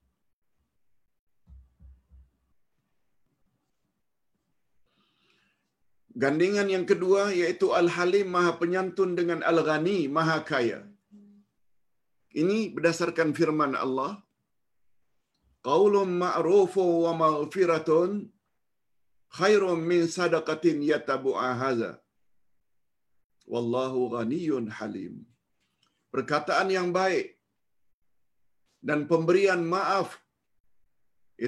Gandingan yang kedua yaitu Al-Halim Maha Penyantun dengan Al-Ghani Maha Kaya. Ini berdasarkan firman Allah. Qaulun ma'rufun wa maghfiratun khairun min sadaqatin yatabu'a hadza. Wallahu ghaniyun halim. Perkataan yang baik dan pemberian maaf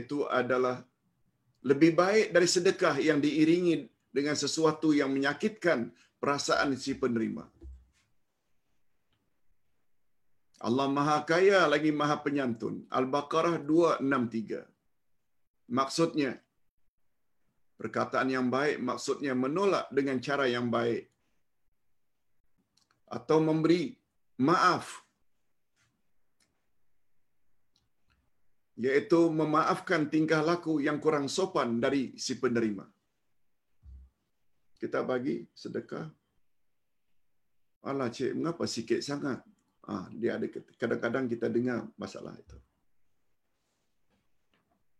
itu adalah lebih baik dari sedekah yang diiringi dengan sesuatu yang menyakitkan perasaan si penerima. Allah Maha Kaya lagi Maha Penyantun. Al-Baqarah 263. Maksudnya, perkataan yang baik maksudnya menolak dengan cara yang baik. Atau memberi maaf. Iaitu memaafkan tingkah laku yang kurang sopan dari si penerima. Kita bagi sedekah. Alah cik, mengapa sikit sangat? Ah, dia ada kadang-kadang kita dengar masalah itu.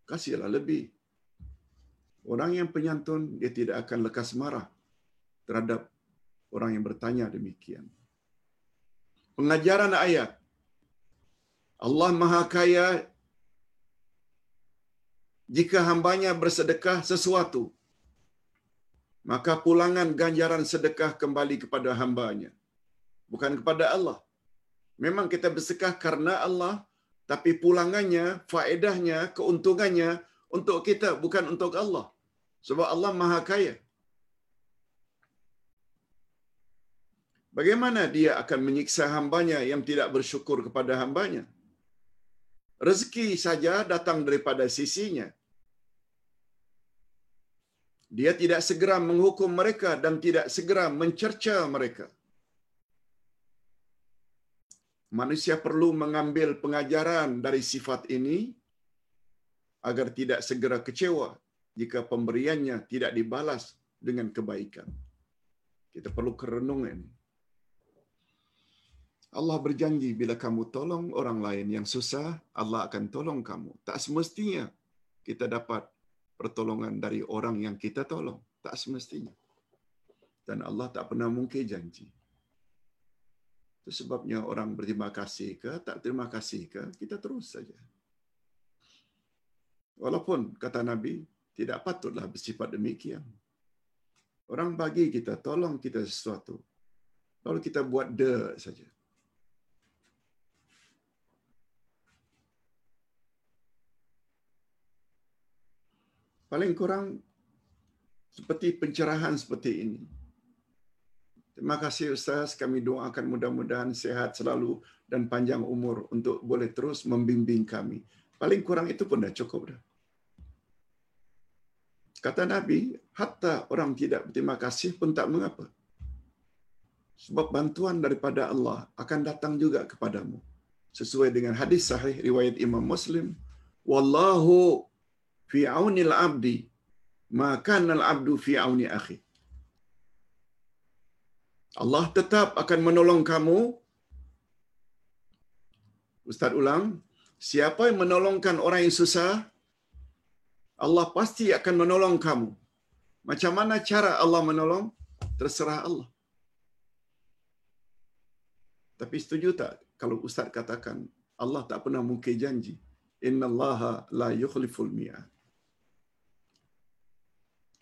Kasihlah lebih. Orang yang penyantun dia tidak akan lekas marah terhadap orang yang bertanya demikian. Pengajaran ayat Allah Maha Kaya jika hambanya bersedekah sesuatu maka pulangan ganjaran sedekah kembali kepada hambanya bukan kepada Allah memang kita bersedekah karena Allah tapi pulangannya faedahnya keuntungannya untuk kita bukan untuk Allah sebab Allah Maha Kaya Bagaimana dia akan menyiksa hambanya yang tidak bersyukur kepada hambanya? Rezeki saja datang daripada sisinya. Dia tidak segera menghukum mereka dan tidak segera mencerca mereka. Manusia perlu mengambil pengajaran dari sifat ini agar tidak segera kecewa jika pemberiannya tidak dibalas dengan kebaikan. Kita perlu kerenungan. Allah berjanji bila kamu tolong orang lain yang susah, Allah akan tolong kamu. Tak semestinya kita dapat pertolongan dari orang yang kita tolong. Tak semestinya. Dan Allah tak pernah mungkin janji. Itu sebabnya orang berterima kasih ke, tak terima kasih ke, kita terus saja. Walaupun, kata Nabi, tidak patutlah bersifat demikian. Orang bagi kita, tolong kita sesuatu. Lalu kita buat de saja. Paling kurang seperti pencerahan seperti ini. Terima kasih Ustaz, kami doakan mudah-mudahan sehat selalu dan panjang umur untuk boleh terus membimbing kami. Paling kurang itu pun dah cukup dah. Kata Nabi, hatta orang tidak berterima kasih pun tak mengapa. Sebab bantuan daripada Allah akan datang juga kepadamu. Sesuai dengan hadis sahih riwayat Imam Muslim. Wallahu fi aunil abdi maka al abdu fi auni akhi. Allah tetap akan menolong kamu. Ustaz ulang siapa yang menolongkan orang yang susah Allah pasti akan menolong kamu. Macam mana cara Allah menolong? Terserah Allah. Tapi setuju tak kalau ustaz katakan Allah tak pernah mungkin janji innallaha la yukhliful mi'ad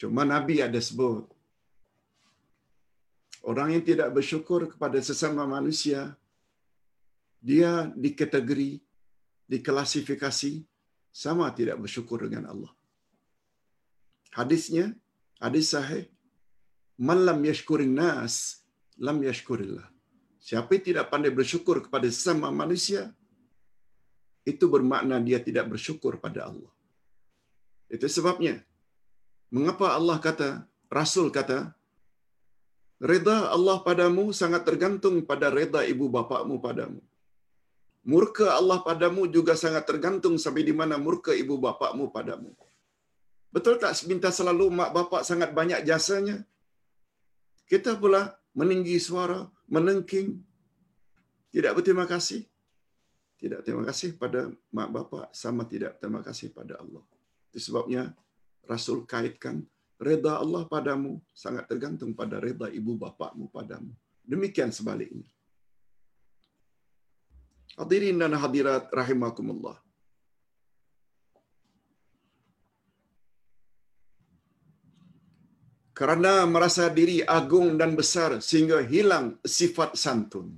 Cuma Nabi ada sebut. Orang yang tidak bersyukur kepada sesama manusia, dia dikategori, diklasifikasi, sama tidak bersyukur dengan Allah. Hadisnya, hadis sahih, Man lam yashkurin nas, lam yashkurillah. Siapa yang tidak pandai bersyukur kepada sesama manusia, itu bermakna dia tidak bersyukur pada Allah. Itu sebabnya, Mengapa Allah kata, Rasul kata, Reda Allah padamu sangat tergantung pada reda ibu bapakmu padamu. Murka Allah padamu juga sangat tergantung sampai di mana murka ibu bapakmu padamu. Betul tak seminta selalu mak bapak sangat banyak jasanya? Kita pula meninggi suara, menengking, tidak berterima kasih. Tidak terima kasih pada mak bapak sama tidak terima kasih pada Allah. Itu sebabnya Rasul kaitkan reda Allah padamu sangat tergantung pada reda ibu bapakmu padamu. Demikian sebaliknya. Hadirin dan hadirat rahimakumullah. Kerana merasa diri agung dan besar sehingga hilang sifat santun.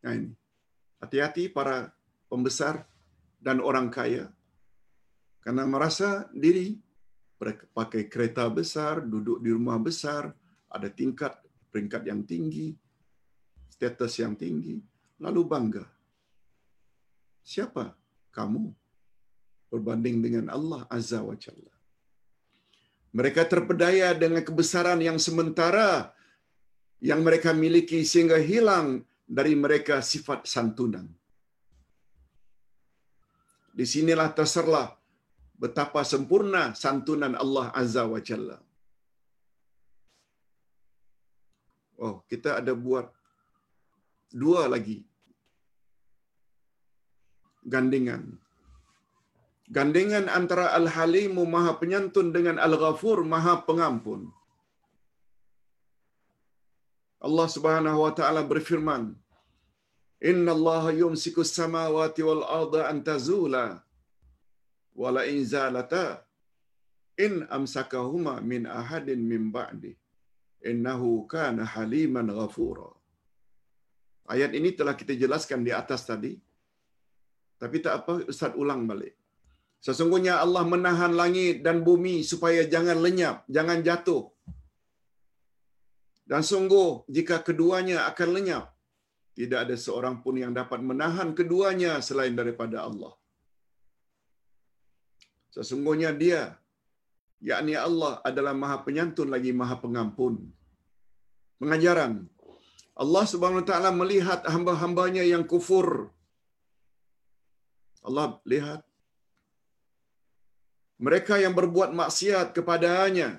Nah ini. Hati-hati para pembesar dan orang kaya. Karena merasa diri pakai kereta besar, duduk di rumah besar, ada tingkat peringkat yang tinggi, status yang tinggi, lalu bangga. Siapa kamu berbanding dengan Allah Azza wa Jalla? Mereka terpedaya dengan kebesaran yang sementara yang mereka miliki sehingga hilang dari mereka sifat santunan. Di sinilah terserlah betapa sempurna santunan Allah Azza wa Jalla. Oh, kita ada buat dua lagi gandingan. Gandingan antara Al-Halimu Maha Penyantun dengan Al-Ghafur Maha Pengampun. Allah Subhanahu wa taala berfirman, "Inna Allah yumsiku as-samawati wal arda an tazula wa la in zalata in amsakahuma min ahadin min ba'di innahu kana haliman ghafura." Ayat ini telah kita jelaskan di atas tadi. Tapi tak apa, Ustaz ulang balik. Sesungguhnya Allah menahan langit dan bumi supaya jangan lenyap, jangan jatuh. Dan sungguh jika keduanya akan lenyap, tidak ada seorang pun yang dapat menahan keduanya selain daripada Allah. Sesungguhnya dia, yakni Allah adalah maha penyantun lagi maha pengampun. Pengajaran. Allah subhanahu wa ta'ala melihat hamba-hambanya yang kufur. Allah lihat. Mereka yang berbuat maksiat kepadanya.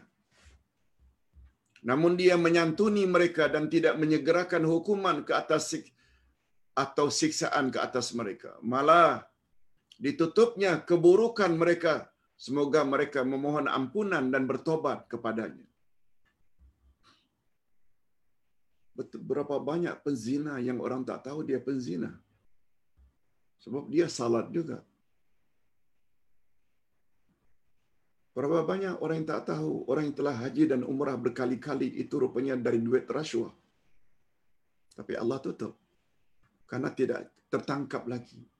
Namun dia menyantuni mereka dan tidak menyegerakan hukuman ke atas atau siksaan ke atas mereka. Malah ditutupnya keburukan mereka. Semoga mereka memohon ampunan dan bertobat kepadanya. Berapa banyak penzina yang orang tak tahu dia penzina. Sebab dia salat juga. Berapa banyak orang yang tak tahu, orang yang telah haji dan umrah berkali-kali itu rupanya dari duit rasuah. Tapi Allah tutup. Karena tidak tertangkap lagi.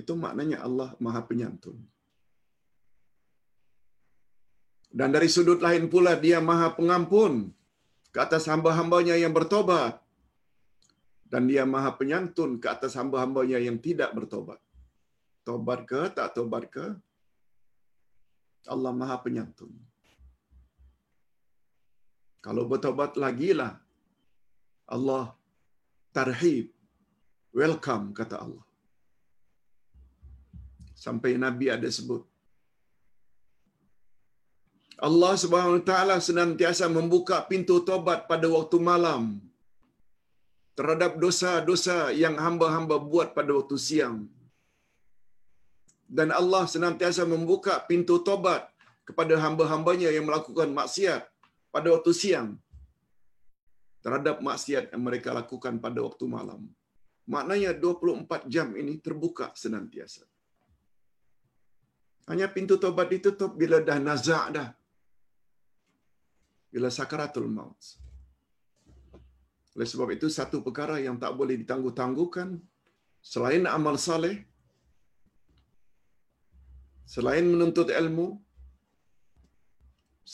Itu maknanya Allah maha penyantun. Dan dari sudut lain pula dia maha pengampun ke atas hamba-hambanya yang bertobat. Dan dia maha penyantun ke atas hamba-hambanya yang tidak bertobat. Tobat ke, tak tobat ke, Allah maha penyantun. Kalau bertobat lagi lah, Allah tarhib, welcome kata Allah. Sampai Nabi ada sebut. Allah Subhanahu Wa Taala senantiasa membuka pintu tobat pada waktu malam terhadap dosa-dosa yang hamba-hamba buat pada waktu siang. Dan Allah senantiasa membuka pintu tobat kepada hamba-hambanya yang melakukan maksiat pada waktu siang terhadap maksiat yang mereka lakukan pada waktu malam. Maknanya 24 jam ini terbuka senantiasa. Hanya pintu tobat ditutup bila dah nazak dah. Bila sakaratul maut. Oleh sebab itu satu perkara yang tak boleh ditangguh-tangguhkan selain amal saleh selain menuntut ilmu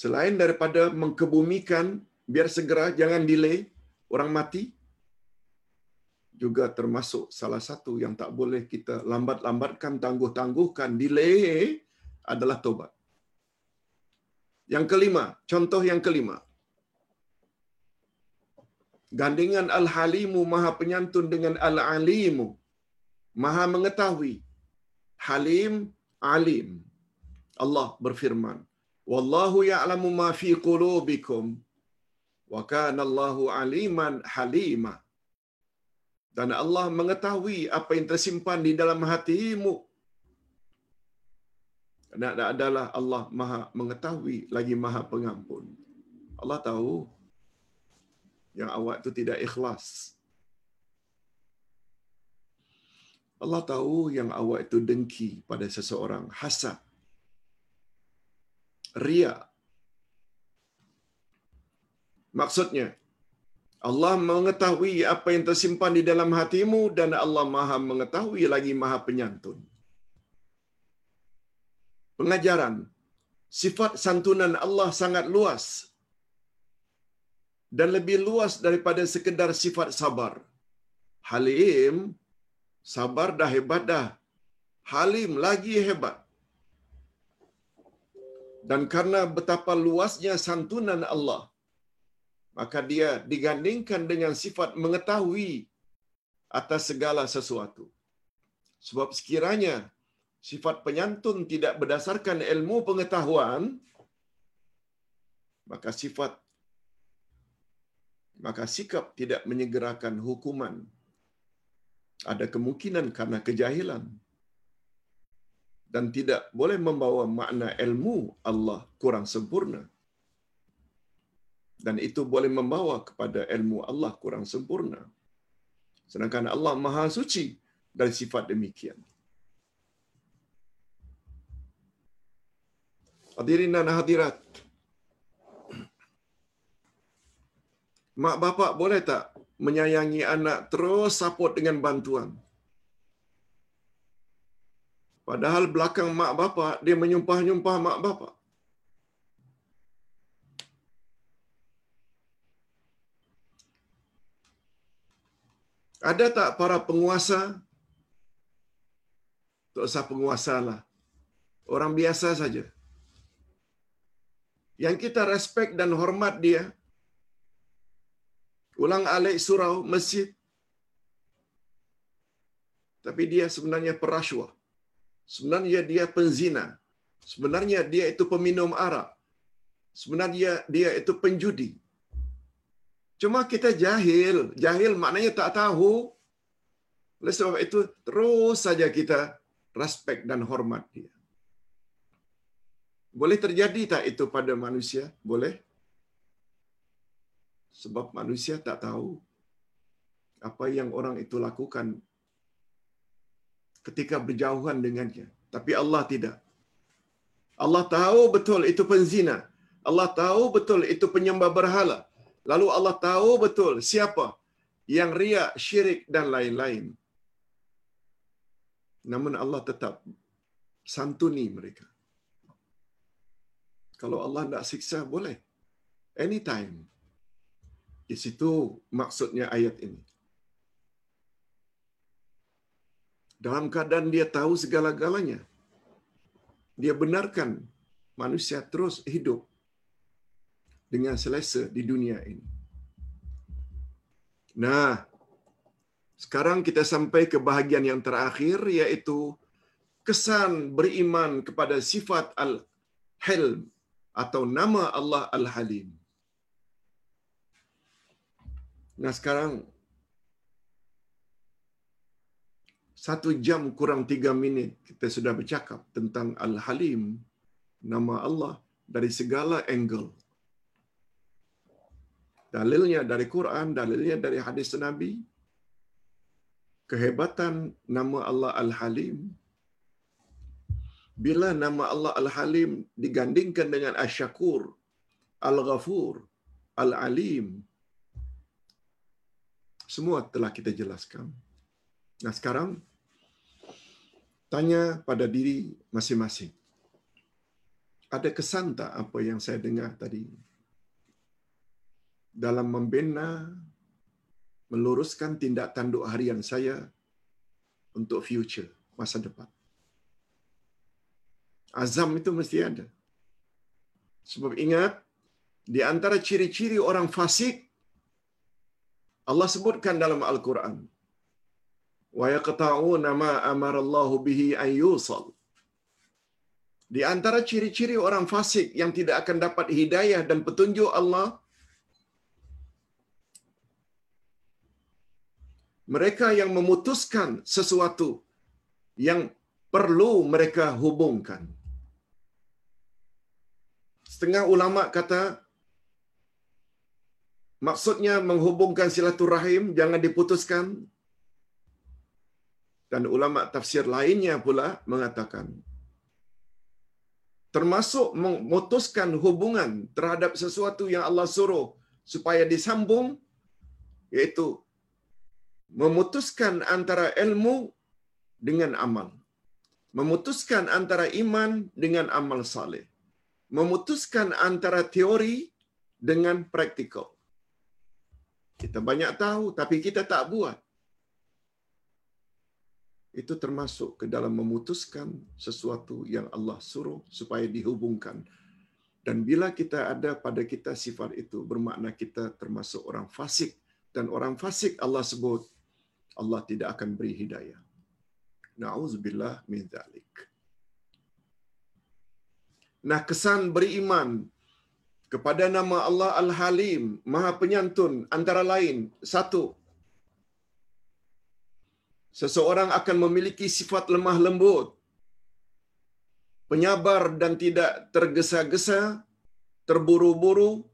selain daripada mengkebumikan biar segera jangan delay orang mati juga termasuk salah satu yang tak boleh kita lambat-lambatkan tangguh-tangguhkan delay adalah tobat. Yang kelima, contoh yang kelima. Gandingan Al-Halimu Maha Penyantun dengan Al-Alimu Maha Mengetahui. Halim, Alim. Allah berfirman, Wallahu ya'lamu ma fi qulubikum wa kana Allahu aliman halima. Dan Allah mengetahui apa yang tersimpan di dalam hatimu. Dan adalah Allah Maha mengetahui lagi Maha pengampun. Allah tahu yang awak itu tidak ikhlas. Allah tahu yang awak itu dengki pada seseorang, hasad, ria. Maksudnya, Allah mengetahui apa yang tersimpan di dalam hatimu dan Allah Maha mengetahui lagi Maha penyantun. Pengajaran sifat santunan Allah sangat luas dan lebih luas daripada sekedar sifat sabar. Halim Sabar dah hebat dah. Halim lagi hebat. Dan karena betapa luasnya santunan Allah, maka dia digandingkan dengan sifat mengetahui atas segala sesuatu. Sebab sekiranya sifat penyantun tidak berdasarkan ilmu pengetahuan, maka sifat maka sikap tidak menyegerakan hukuman. Ada kemungkinan karena kejahilan dan tidak boleh membawa makna ilmu Allah kurang sempurna. Dan itu boleh membawa kepada ilmu Allah kurang sempurna. Sedangkan Allah Maha Suci dari sifat demikian. Hadirin dan hadirat. Mak bapak boleh tak menyayangi anak terus support dengan bantuan? Padahal belakang mak bapak dia menyumpah-nyumpah mak bapak. Ada tak para penguasa? Tak usah penguasa lah. Orang biasa saja. Yang kita respect dan hormat dia. Ulang alik surau masjid. Tapi dia sebenarnya perasuah. Sebenarnya dia penzina. Sebenarnya dia itu peminum arak. Sebenarnya dia itu penjudi. Cuma kita jahil. Jahil maknanya tak tahu. Oleh sebab itu, terus saja kita respect dan hormat dia. Boleh terjadi tak itu pada manusia? Boleh. Sebab manusia tak tahu apa yang orang itu lakukan ketika berjauhan dengannya. Tapi Allah tidak. Allah tahu betul itu penzina. Allah tahu betul itu penyembah berhala. Lalu Allah tahu betul siapa yang riak, syirik dan lain-lain. Namun Allah tetap santuni mereka. Kalau Allah nak siksa, boleh. Anytime. Di situ maksudnya ayat ini. Dalam keadaan dia tahu segala-galanya. Dia benarkan manusia terus hidup dengan selesa di dunia ini. Nah, sekarang kita sampai ke bahagian yang terakhir yaitu kesan beriman kepada sifat al-hilm atau nama Allah Al-Halim. Nah sekarang satu jam kurang tiga minit kita sudah bercakap tentang Al-Halim, nama Allah dari segala angle. Dalilnya dari Quran, dalilnya dari hadis Nabi. Kehebatan nama Allah Al-Halim. Bila nama Allah Al-Halim digandingkan dengan Asyakur, Al-Ghafur, Al-Alim. Semua telah kita jelaskan. Nah sekarang, tanya pada diri masing-masing. Ada kesan tak apa yang saya dengar tadi? Dalam membina, meluruskan tindak tanduk harian saya untuk future, masa depan. Azam itu mesti ada. Sebab ingat, di antara ciri-ciri orang fasik, Allah sebutkan dalam Al-Quran, wa yaqta'una ma amarallahu bihi an yusal. Di antara ciri-ciri orang fasik yang tidak akan dapat hidayah dan petunjuk Allah, mereka yang memutuskan sesuatu yang perlu mereka hubungkan. Setengah ulama kata maksudnya menghubungkan silaturahim jangan diputuskan. Dan ulama tafsir lainnya pula mengatakan termasuk memutuskan hubungan terhadap sesuatu yang Allah suruh supaya disambung yaitu memutuskan antara ilmu dengan amal. Memutuskan antara iman dengan amal saleh. Memutuskan antara teori dengan praktikal. Kita banyak tahu tapi kita tak buat. itu termasuk ke dalam memutuskan sesuatu yang Allah suruh supaya dihubungkan. Dan bila kita ada pada kita sifat itu, bermakna kita termasuk orang fasik. Dan orang fasik Allah sebut, Allah tidak akan beri hidayah. Na'udzubillah min dhalik. Nah, kesan beriman kepada nama Allah Al-Halim, Maha Penyantun, antara lain, satu, seseorang akan memiliki sifat lemah lembut, penyabar dan tidak tergesa-gesa, terburu-buru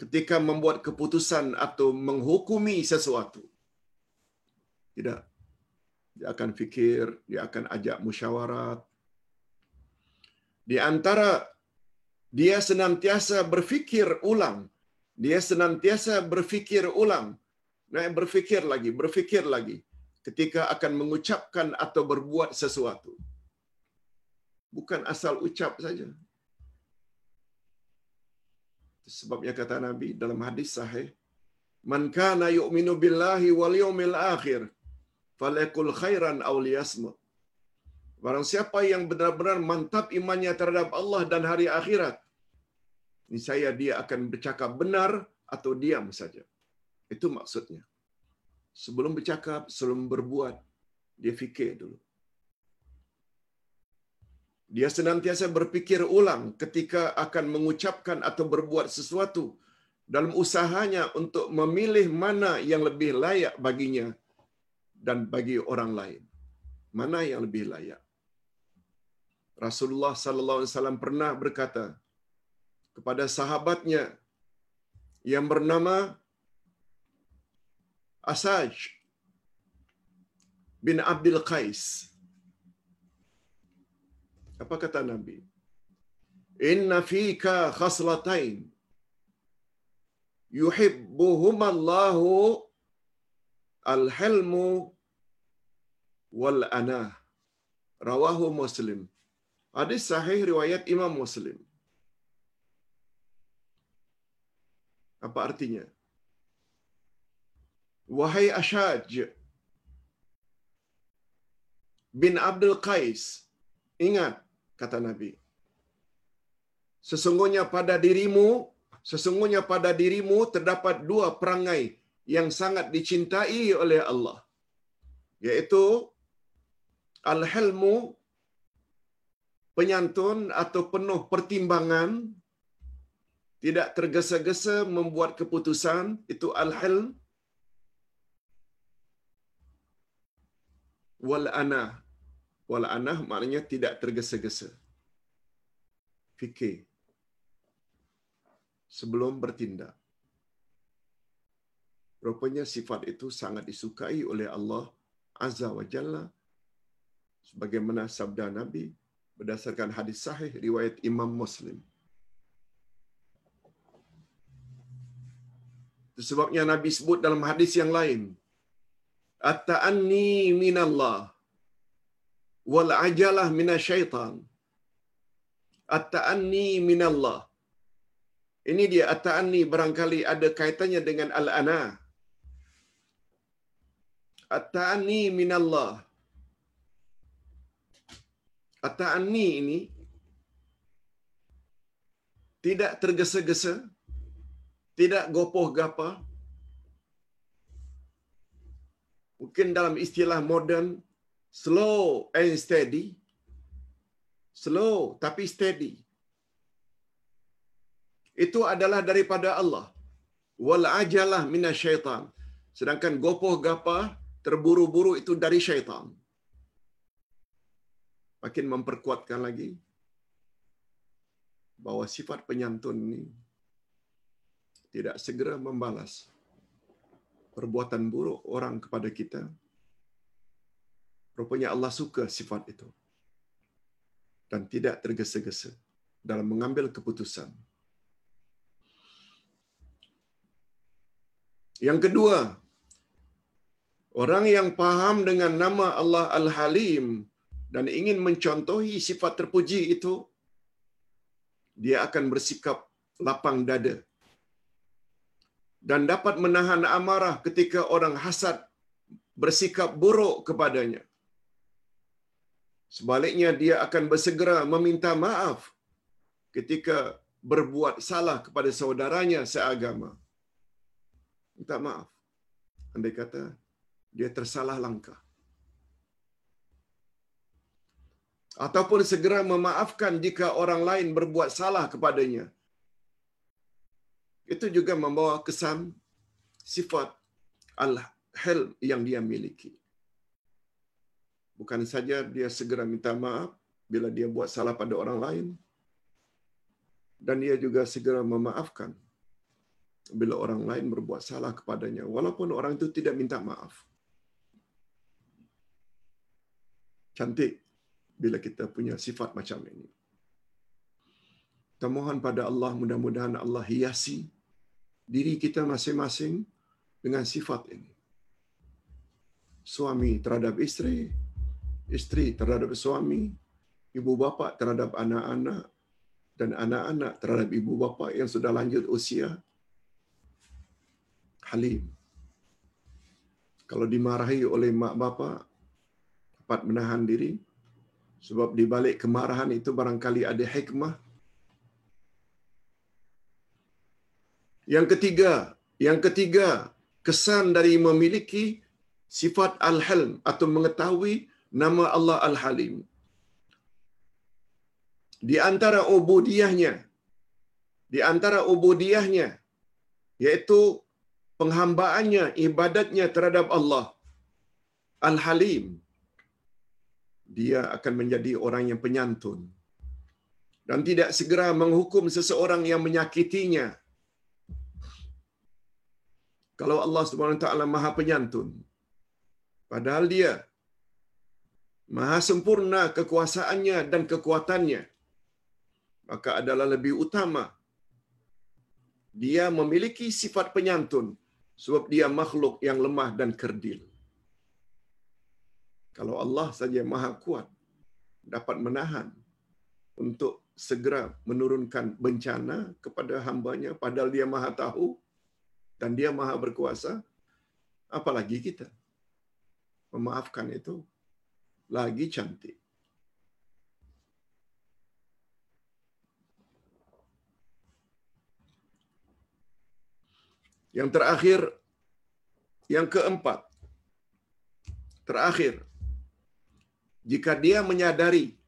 ketika membuat keputusan atau menghukumi sesuatu. Tidak. Dia akan fikir, dia akan ajak musyawarat. Di antara dia senantiasa berfikir ulang. Dia senantiasa berfikir ulang. Nah, berfikir lagi, berfikir lagi ketika akan mengucapkan atau berbuat sesuatu. Bukan asal ucap saja. Sebabnya kata Nabi dalam hadis sahih, "Man kana yu'minu billahi wal yawmil akhir, falakul khairan aw liyasmut." Barang siapa yang benar-benar mantap imannya terhadap Allah dan hari akhirat, niscaya dia akan bercakap benar atau diam saja. Itu maksudnya sebelum bercakap, sebelum berbuat, dia fikir dulu. Dia senantiasa berfikir ulang ketika akan mengucapkan atau berbuat sesuatu dalam usahanya untuk memilih mana yang lebih layak baginya dan bagi orang lain. Mana yang lebih layak? Rasulullah sallallahu alaihi wasallam pernah berkata kepada sahabatnya yang bernama Asaj bin Abdul Qais. Apa kata Nabi? Inna fika khaslatain yuhibbuhuma Allahu al-hilmu wal anah. Rawahu Muslim. Hadis sahih riwayat Imam Muslim. Apa artinya? Wahai Ashaj bin Abdul Qais, ingat, kata Nabi. Sesungguhnya pada dirimu, sesungguhnya pada dirimu terdapat dua perangai yang sangat dicintai oleh Allah. Yaitu Al-Hilmu, penyantun atau penuh pertimbangan, tidak tergesa-gesa membuat keputusan, itu Al-Hilm, wal anah. Wal anah maknanya tidak tergesa-gesa. Fikir. Sebelum bertindak. Rupanya sifat itu sangat disukai oleh Allah Azza wa Jalla. Sebagaimana sabda Nabi berdasarkan hadis sahih riwayat Imam Muslim. Sebabnya Nabi sebut dalam hadis yang lain, at-ta'anni minallah wal ajalah minasyaitan at-ta'anni minallah ini dia at-ta'anni barangkali ada kaitannya dengan al-ana at-ta'anni minallah. At-ta'anni ini tidak tergesa-gesa tidak gopoh-gapah mungkin dalam istilah modern slow and steady. Slow tapi steady. Itu adalah daripada Allah. Wal ajalah minasyaitan sedangkan gopoh gapah terburu-buru itu dari syaitan makin memperkuatkan lagi bahwa sifat penyantun ini tidak segera membalas perbuatan buruk orang kepada kita, rupanya Allah suka sifat itu. Dan tidak tergesa-gesa dalam mengambil keputusan. Yang kedua, orang yang paham dengan nama Allah Al-Halim dan ingin mencontohi sifat terpuji itu, dia akan bersikap lapang dada dan dapat menahan amarah ketika orang hasad bersikap buruk kepadanya. Sebaliknya dia akan bersegera meminta maaf ketika berbuat salah kepada saudaranya seagama. Minta maaf. Andai kata dia tersalah langkah. Ataupun segera memaafkan jika orang lain berbuat salah kepadanya. Itu juga membawa kesan sifat al-hilm yang dia miliki. Bukan saja dia segera minta maaf bila dia buat salah pada orang lain, dan dia juga segera memaafkan bila orang lain berbuat salah kepadanya, walaupun orang itu tidak minta maaf. Cantik bila kita punya sifat macam ini. Kita mohon pada Allah, mudah-mudahan Allah hiasi diri kita masing-masing dengan sifat ini. Suami terhadap istri, istri terhadap suami, ibu bapa terhadap anak-anak, dan anak-anak terhadap ibu bapa yang sudah lanjut usia. Halim. Kalau dimarahi oleh mak bapa, dapat menahan diri. Sebab di balik kemarahan itu barangkali ada hikmah. Yang ketiga, yang ketiga, kesan dari memiliki sifat al-hilm atau mengetahui nama Allah al-halim. Di antara ubudiyahnya, di antara ubudiyahnya, yaitu penghambaannya, ibadatnya terhadap Allah, al-halim, dia akan menjadi orang yang penyantun dan tidak segera menghukum seseorang yang menyakitinya. Kalau Allah Subhanahu Taala Maha Penyantun, padahal Dia Maha sempurna kekuasaannya dan kekuatannya, maka adalah lebih utama dia memiliki sifat penyantun sebab dia makhluk yang lemah dan kerdil. Kalau Allah saja maha kuat, dapat menahan untuk segera menurunkan bencana kepada hambanya padahal dia maha tahu dan dia maha berkuasa, apalagi kita. Memaafkan itu lagi cantik. Yang terakhir, yang keempat, terakhir, jika dia menyadari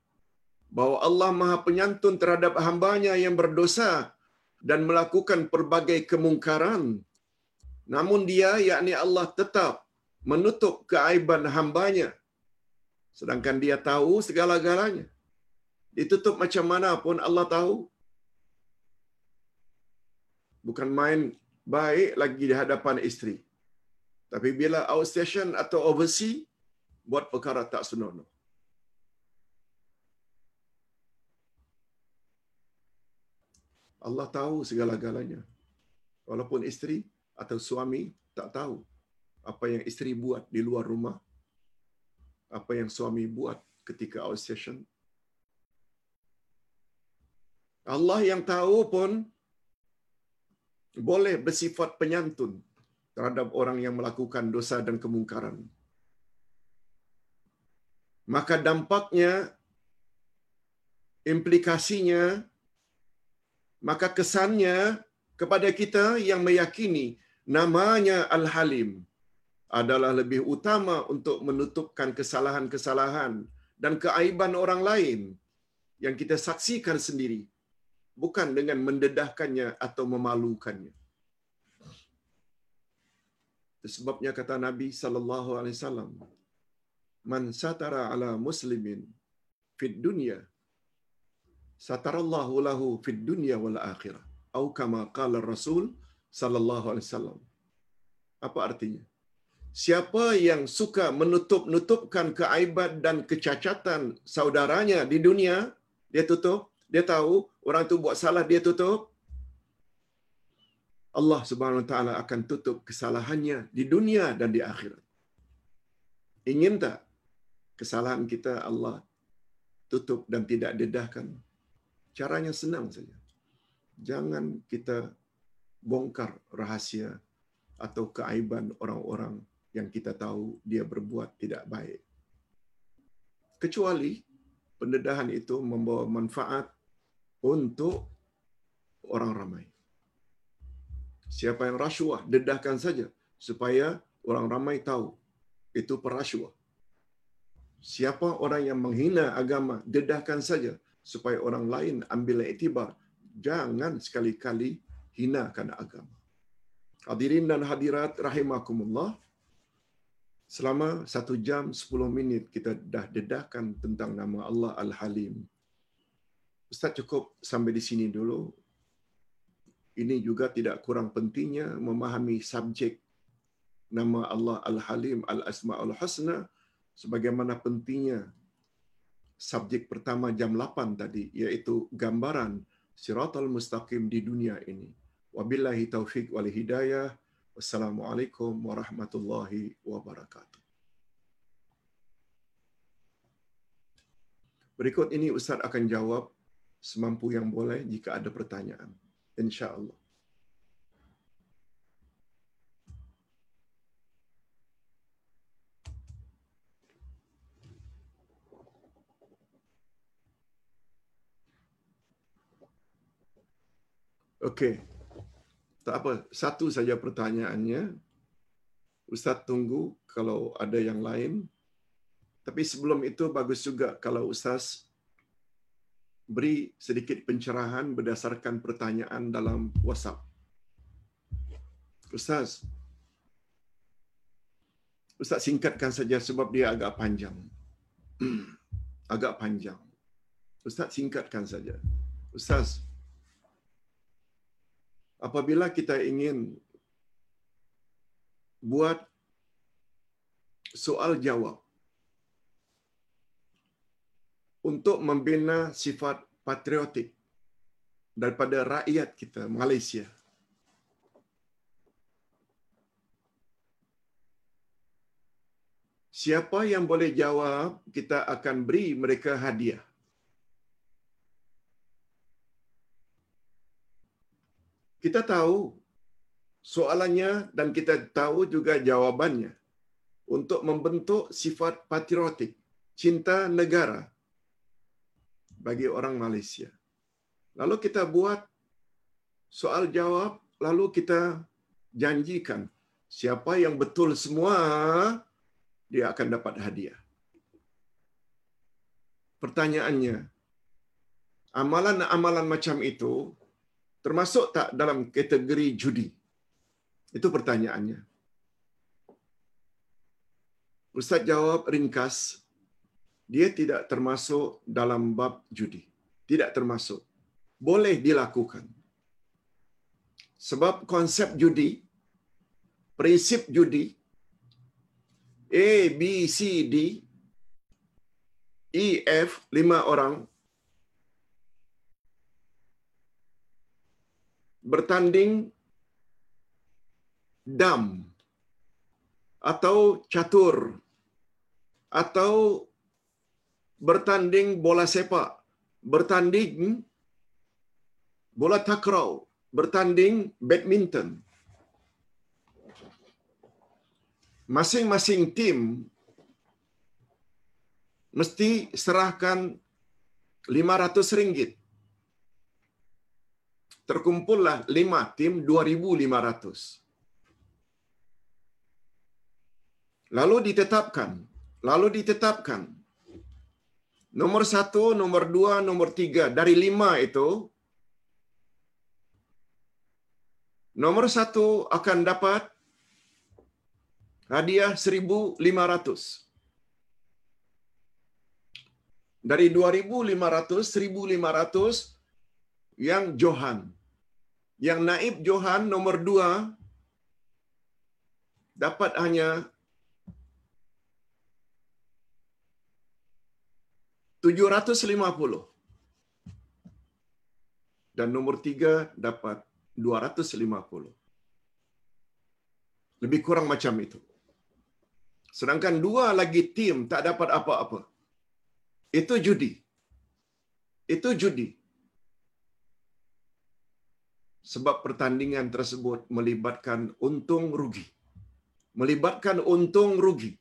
bahwa Allah Maha Penyantun terhadap hambanya yang berdosa dan melakukan pelbagai kemungkaran, namun dia, yakni Allah, tetap menutup keaiban hambanya, sedangkan dia tahu segala-galanya. Ditutup macam mana pun Allah tahu. Bukan main baik lagi di hadapan isteri. Tapi bila outstation atau overseas, buat perkara tak senonoh. Allah tahu segala-galanya. Walaupun isteri atau suami tak tahu apa yang isteri buat di luar rumah, apa yang suami buat ketika outstation. Allah yang tahu pun boleh bersifat penyantun terhadap orang yang melakukan dosa dan kemungkaran. Maka dampaknya, implikasinya, maka kesannya kepada kita yang meyakini namanya Al-Halim adalah lebih utama untuk menutupkan kesalahan-kesalahan dan keaiban orang lain yang kita saksikan sendiri bukan dengan mendedahkannya atau memalukannya. Sebabnya kata Nabi sallallahu alaihi wasallam, "Man satara ala muslimin fid dunya, satarallahu lahu fid dunya wal akhirah." Atau kama qala Rasul sallallahu alaihi wasallam. Apa artinya? Siapa yang suka menutup-nutupkan keaibat dan kecacatan saudaranya di dunia, dia tutup, dia tahu orang itu buat salah dia tutup Allah Subhanahu wa taala akan tutup kesalahannya di dunia dan di akhirat ingin tak kesalahan kita Allah tutup dan tidak dedahkan caranya senang saja jangan kita bongkar rahasia atau keaiban orang-orang yang kita tahu dia berbuat tidak baik kecuali pendedahan itu membawa manfaat untuk orang ramai. Siapa yang rasuah, dedahkan saja supaya orang ramai tahu itu perasuah. Siapa orang yang menghina agama, dedahkan saja supaya orang lain ambil iktibar. Jangan sekali-kali hinakan agama. Hadirin dan hadirat rahimakumullah. Selama satu jam sepuluh minit kita dah dedahkan tentang nama Allah Al-Halim. Ustaz cukup sampai di sini dulu. Ini juga tidak kurang pentingnya memahami subjek nama Allah Al-Halim Al-Asma'ul Husna sebagaimana pentingnya subjek pertama jam 8 tadi iaitu gambaran siratal mustaqim di dunia ini. Wabillahi taufiq wal hidayah. Wassalamualaikum warahmatullahi wabarakatuh. Berikut ini Ustaz akan jawab semampu yang boleh jika ada pertanyaan. InsyaAllah. Okey. Tak apa, satu saja pertanyaannya. Ustaz tunggu kalau ada yang lain. Tapi sebelum itu bagus juga kalau Ustaz beri sedikit pencerahan berdasarkan pertanyaan dalam WhatsApp. Ustaz, Ustaz singkatkan saja sebab dia agak panjang. (clears throat) agak panjang. Ustaz singkatkan saja. Ustaz, apabila kita ingin buat soal jawab untuk membina sifat patriotik daripada rakyat kita Malaysia. Siapa yang boleh jawab, kita akan beri mereka hadiah. Kita tahu soalannya dan kita tahu juga jawabannya untuk membentuk sifat patriotik, cinta negara bagi orang Malaysia. Lalu kita buat soal jawab, lalu kita janjikan siapa yang betul semua dia akan dapat hadiah. Pertanyaannya, amalan-amalan macam itu termasuk tak dalam kategori judi? Itu pertanyaannya. Ustaz jawab ringkas, dia tidak termasuk dalam bab judi. Tidak termasuk. Boleh dilakukan. Sebab konsep judi, prinsip judi, A, B, C, D, E, F, lima orang bertanding dam atau catur atau bertanding bola sepak, bertanding bola takraw, bertanding badminton. Masing-masing tim mesti serahkan 500 ringgit. Terkumpullah 5 tim 2500. Lalu ditetapkan, lalu ditetapkan Nomor satu, nomor dua, nomor tiga. Dari lima itu, nomor satu akan dapat hadiah seribu lima ratus. Dari dua ribu lima ratus, seribu lima ratus yang Johan. Yang naib Johan nomor dua dapat hanya 750. Dan nomor tiga dapat 250. Lebih kurang macam itu. Sedangkan dua lagi tim tak dapat apa-apa. Itu judi. Itu judi. Sebab pertandingan tersebut melibatkan untung rugi. Melibatkan untung rugi.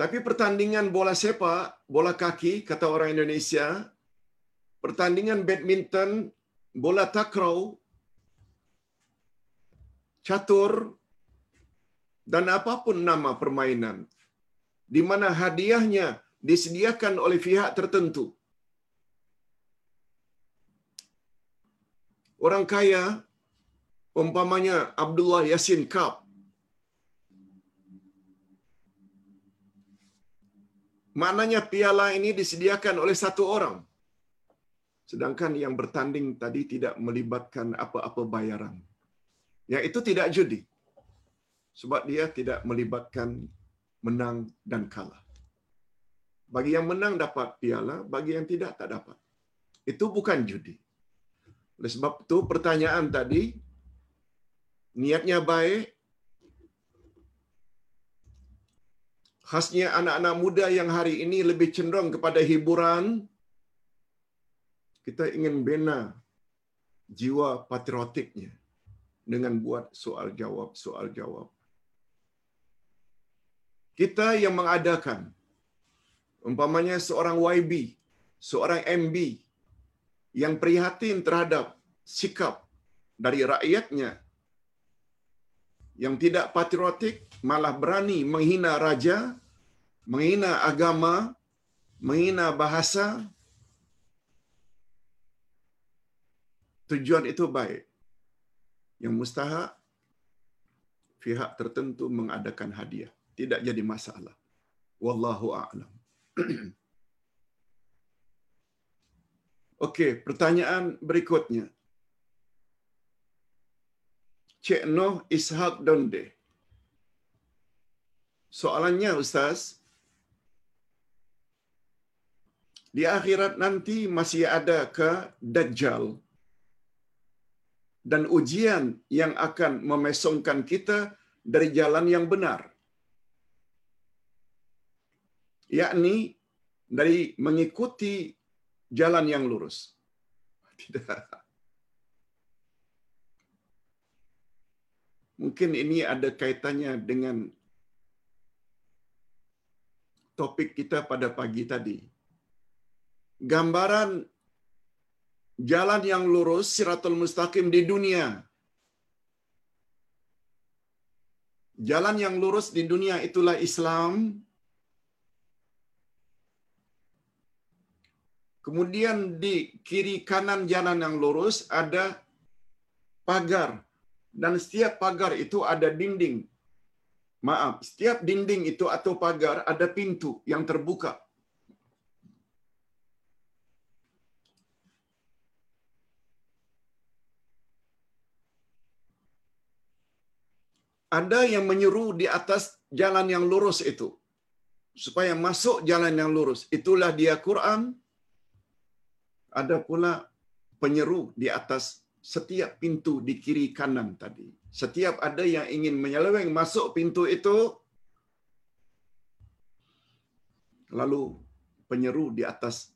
Tapi pertandingan bola sepak, bola kaki, kata orang Indonesia, pertandingan badminton, bola takraw, catur, dan apapun nama permainan, di mana hadiahnya disediakan oleh pihak tertentu. Orang kaya, umpamanya Abdullah Yasin Cup, Maknanya piala ini disediakan oleh satu orang. Sedangkan yang bertanding tadi tidak melibatkan apa-apa bayaran. Yang itu tidak judi. Sebab dia tidak melibatkan menang dan kalah. Bagi yang menang dapat piala, bagi yang tidak tak dapat. Itu bukan judi. Oleh sebab itu pertanyaan tadi niatnya baik, khasnya anak-anak muda yang hari ini lebih cenderung kepada hiburan, kita ingin bina jiwa patriotiknya dengan buat soal jawab soal jawab. Kita yang mengadakan umpamanya seorang YB, seorang MB yang prihatin terhadap sikap dari rakyatnya yang tidak patriotik malah berani menghina raja, menghina agama, menghina bahasa. Tujuan itu baik. Yang mustahak, pihak tertentu mengadakan hadiah. Tidak jadi masalah. Wallahu a'lam. (clears throat) Okey, pertanyaan berikutnya. Cik Noh Ishak Donde. Soalannya Ustaz, di akhirat nanti masih ada ke Dajjal dan ujian yang akan memesongkan kita dari jalan yang benar. Yakni dari mengikuti jalan yang lurus. (laughs) Mungkin ini ada kaitannya dengan topik kita pada pagi tadi. Gambaran jalan yang lurus siratul mustaqim di dunia. Jalan yang lurus di dunia itulah Islam. Kemudian di kiri kanan jalan yang lurus ada pagar dan setiap pagar itu ada dinding. Maaf, setiap dinding itu atau pagar ada pintu yang terbuka. Ada yang menyeru di atas jalan yang lurus itu. Supaya masuk jalan yang lurus. Itulah dia Quran. Ada pula penyeru di atas setiap pintu di kiri kanan tadi. Setiap ada yang ingin menyeleweng masuk pintu itu, lalu penyeru di atas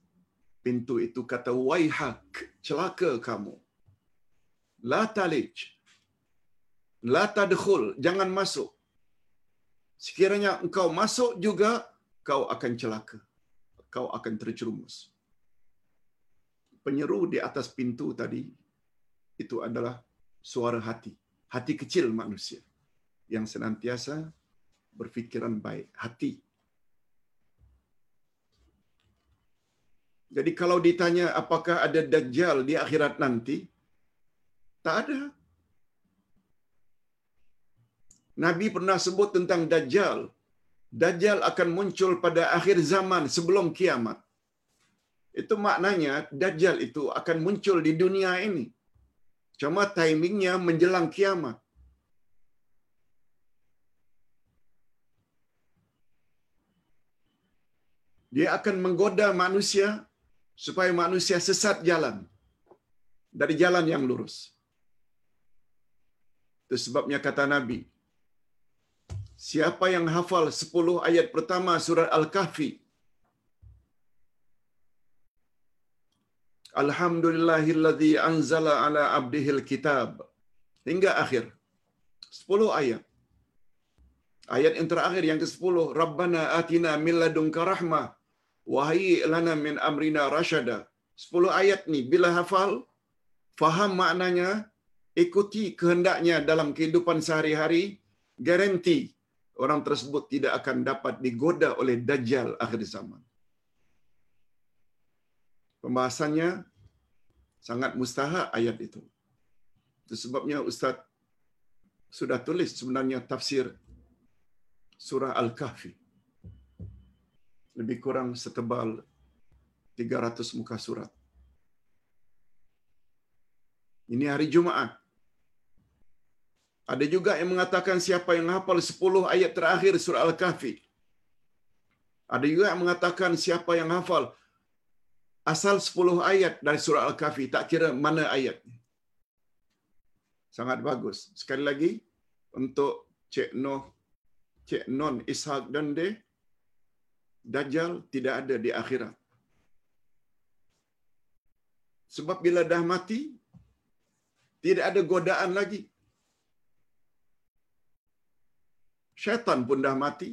pintu itu kata, Waihak, celaka kamu. La talij. La tadkhul, jangan masuk. Sekiranya engkau masuk juga, kau akan celaka. Kau akan terjerumus. Penyeru di atas pintu tadi itu adalah suara hati, hati kecil manusia yang senantiasa berfikiran baik, hati. Jadi kalau ditanya apakah ada dajjal di akhirat nanti, tak ada. Nabi pernah sebut tentang dajjal. Dajjal akan muncul pada akhir zaman sebelum kiamat. Itu maknanya dajjal itu akan muncul di dunia ini. Cuma timingnya menjelang kiamat. Dia akan menggoda manusia supaya manusia sesat jalan dari jalan yang lurus. Itu sebabnya kata Nabi, siapa yang hafal 10 ayat pertama surat Al-Kahfi, Alhamdulillahilladzi anzala ala abdihil kitab. Hingga akhir. 10 ayat. Ayat yang terakhir yang ke-10, Rabbana atina min ladunka rahmah wa lana min amrina rasyada. 10 ayat ni bila hafal faham maknanya ikuti kehendaknya dalam kehidupan sehari-hari garanti orang tersebut tidak akan dapat digoda oleh dajjal akhir zaman. Pembahasannya sangat mustahak ayat itu. Itu sebabnya Ustaz sudah tulis sebenarnya tafsir surah Al-Kahfi. Lebih kurang setebal 300 muka surat. Ini hari Jumaat. Ada juga yang mengatakan siapa yang hafal 10 ayat terakhir surah Al-Kahfi. Ada juga yang mengatakan siapa yang hafal asal 10 ayat dari surah Al-Kahfi, tak kira mana ayatnya. Sangat bagus. Sekali lagi, untuk Cik Noh, Cik Non Ishak dan De, Dajjal tidak ada di akhirat. Sebab bila dah mati, tidak ada godaan lagi. Syaitan pun dah mati.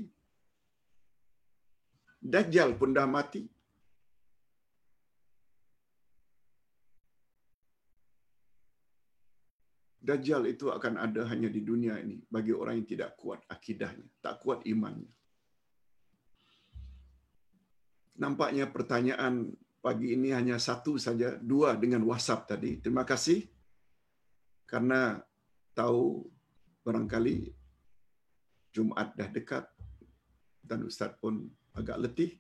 Dajjal pun dah mati. Dajjal itu akan ada hanya di dunia ini bagi orang yang tidak kuat akidahnya, tak kuat imannya. Nampaknya pertanyaan pagi ini hanya satu saja, dua dengan WhatsApp tadi. Terima kasih karena tahu barangkali Jumaat dah dekat dan Ustaz pun agak letih.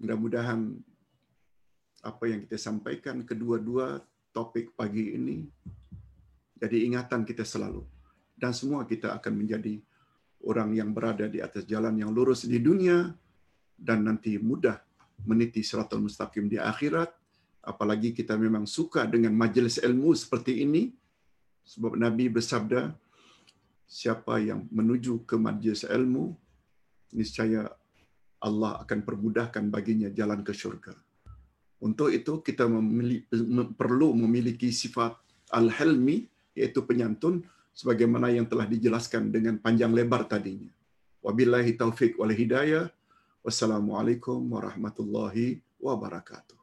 Mudah-mudahan apa yang kita sampaikan kedua-dua topik pagi ini jadi ingatan kita selalu. Dan semua kita akan menjadi orang yang berada di atas jalan yang lurus di dunia dan nanti mudah meniti siratul mustaqim di akhirat. Apalagi kita memang suka dengan majlis ilmu seperti ini. Sebab nabi bersabda siapa yang menuju ke majlis ilmu niscaya Allah akan permudahkan baginya jalan ke syurga. Untuk itu kita memiliki, perlu memiliki sifat al-hilmi iaitu penyantun sebagaimana yang telah dijelaskan dengan panjang lebar tadinya. Wabillahi taufik wal hidayah. Wassalamualaikum warahmatullahi wabarakatuh.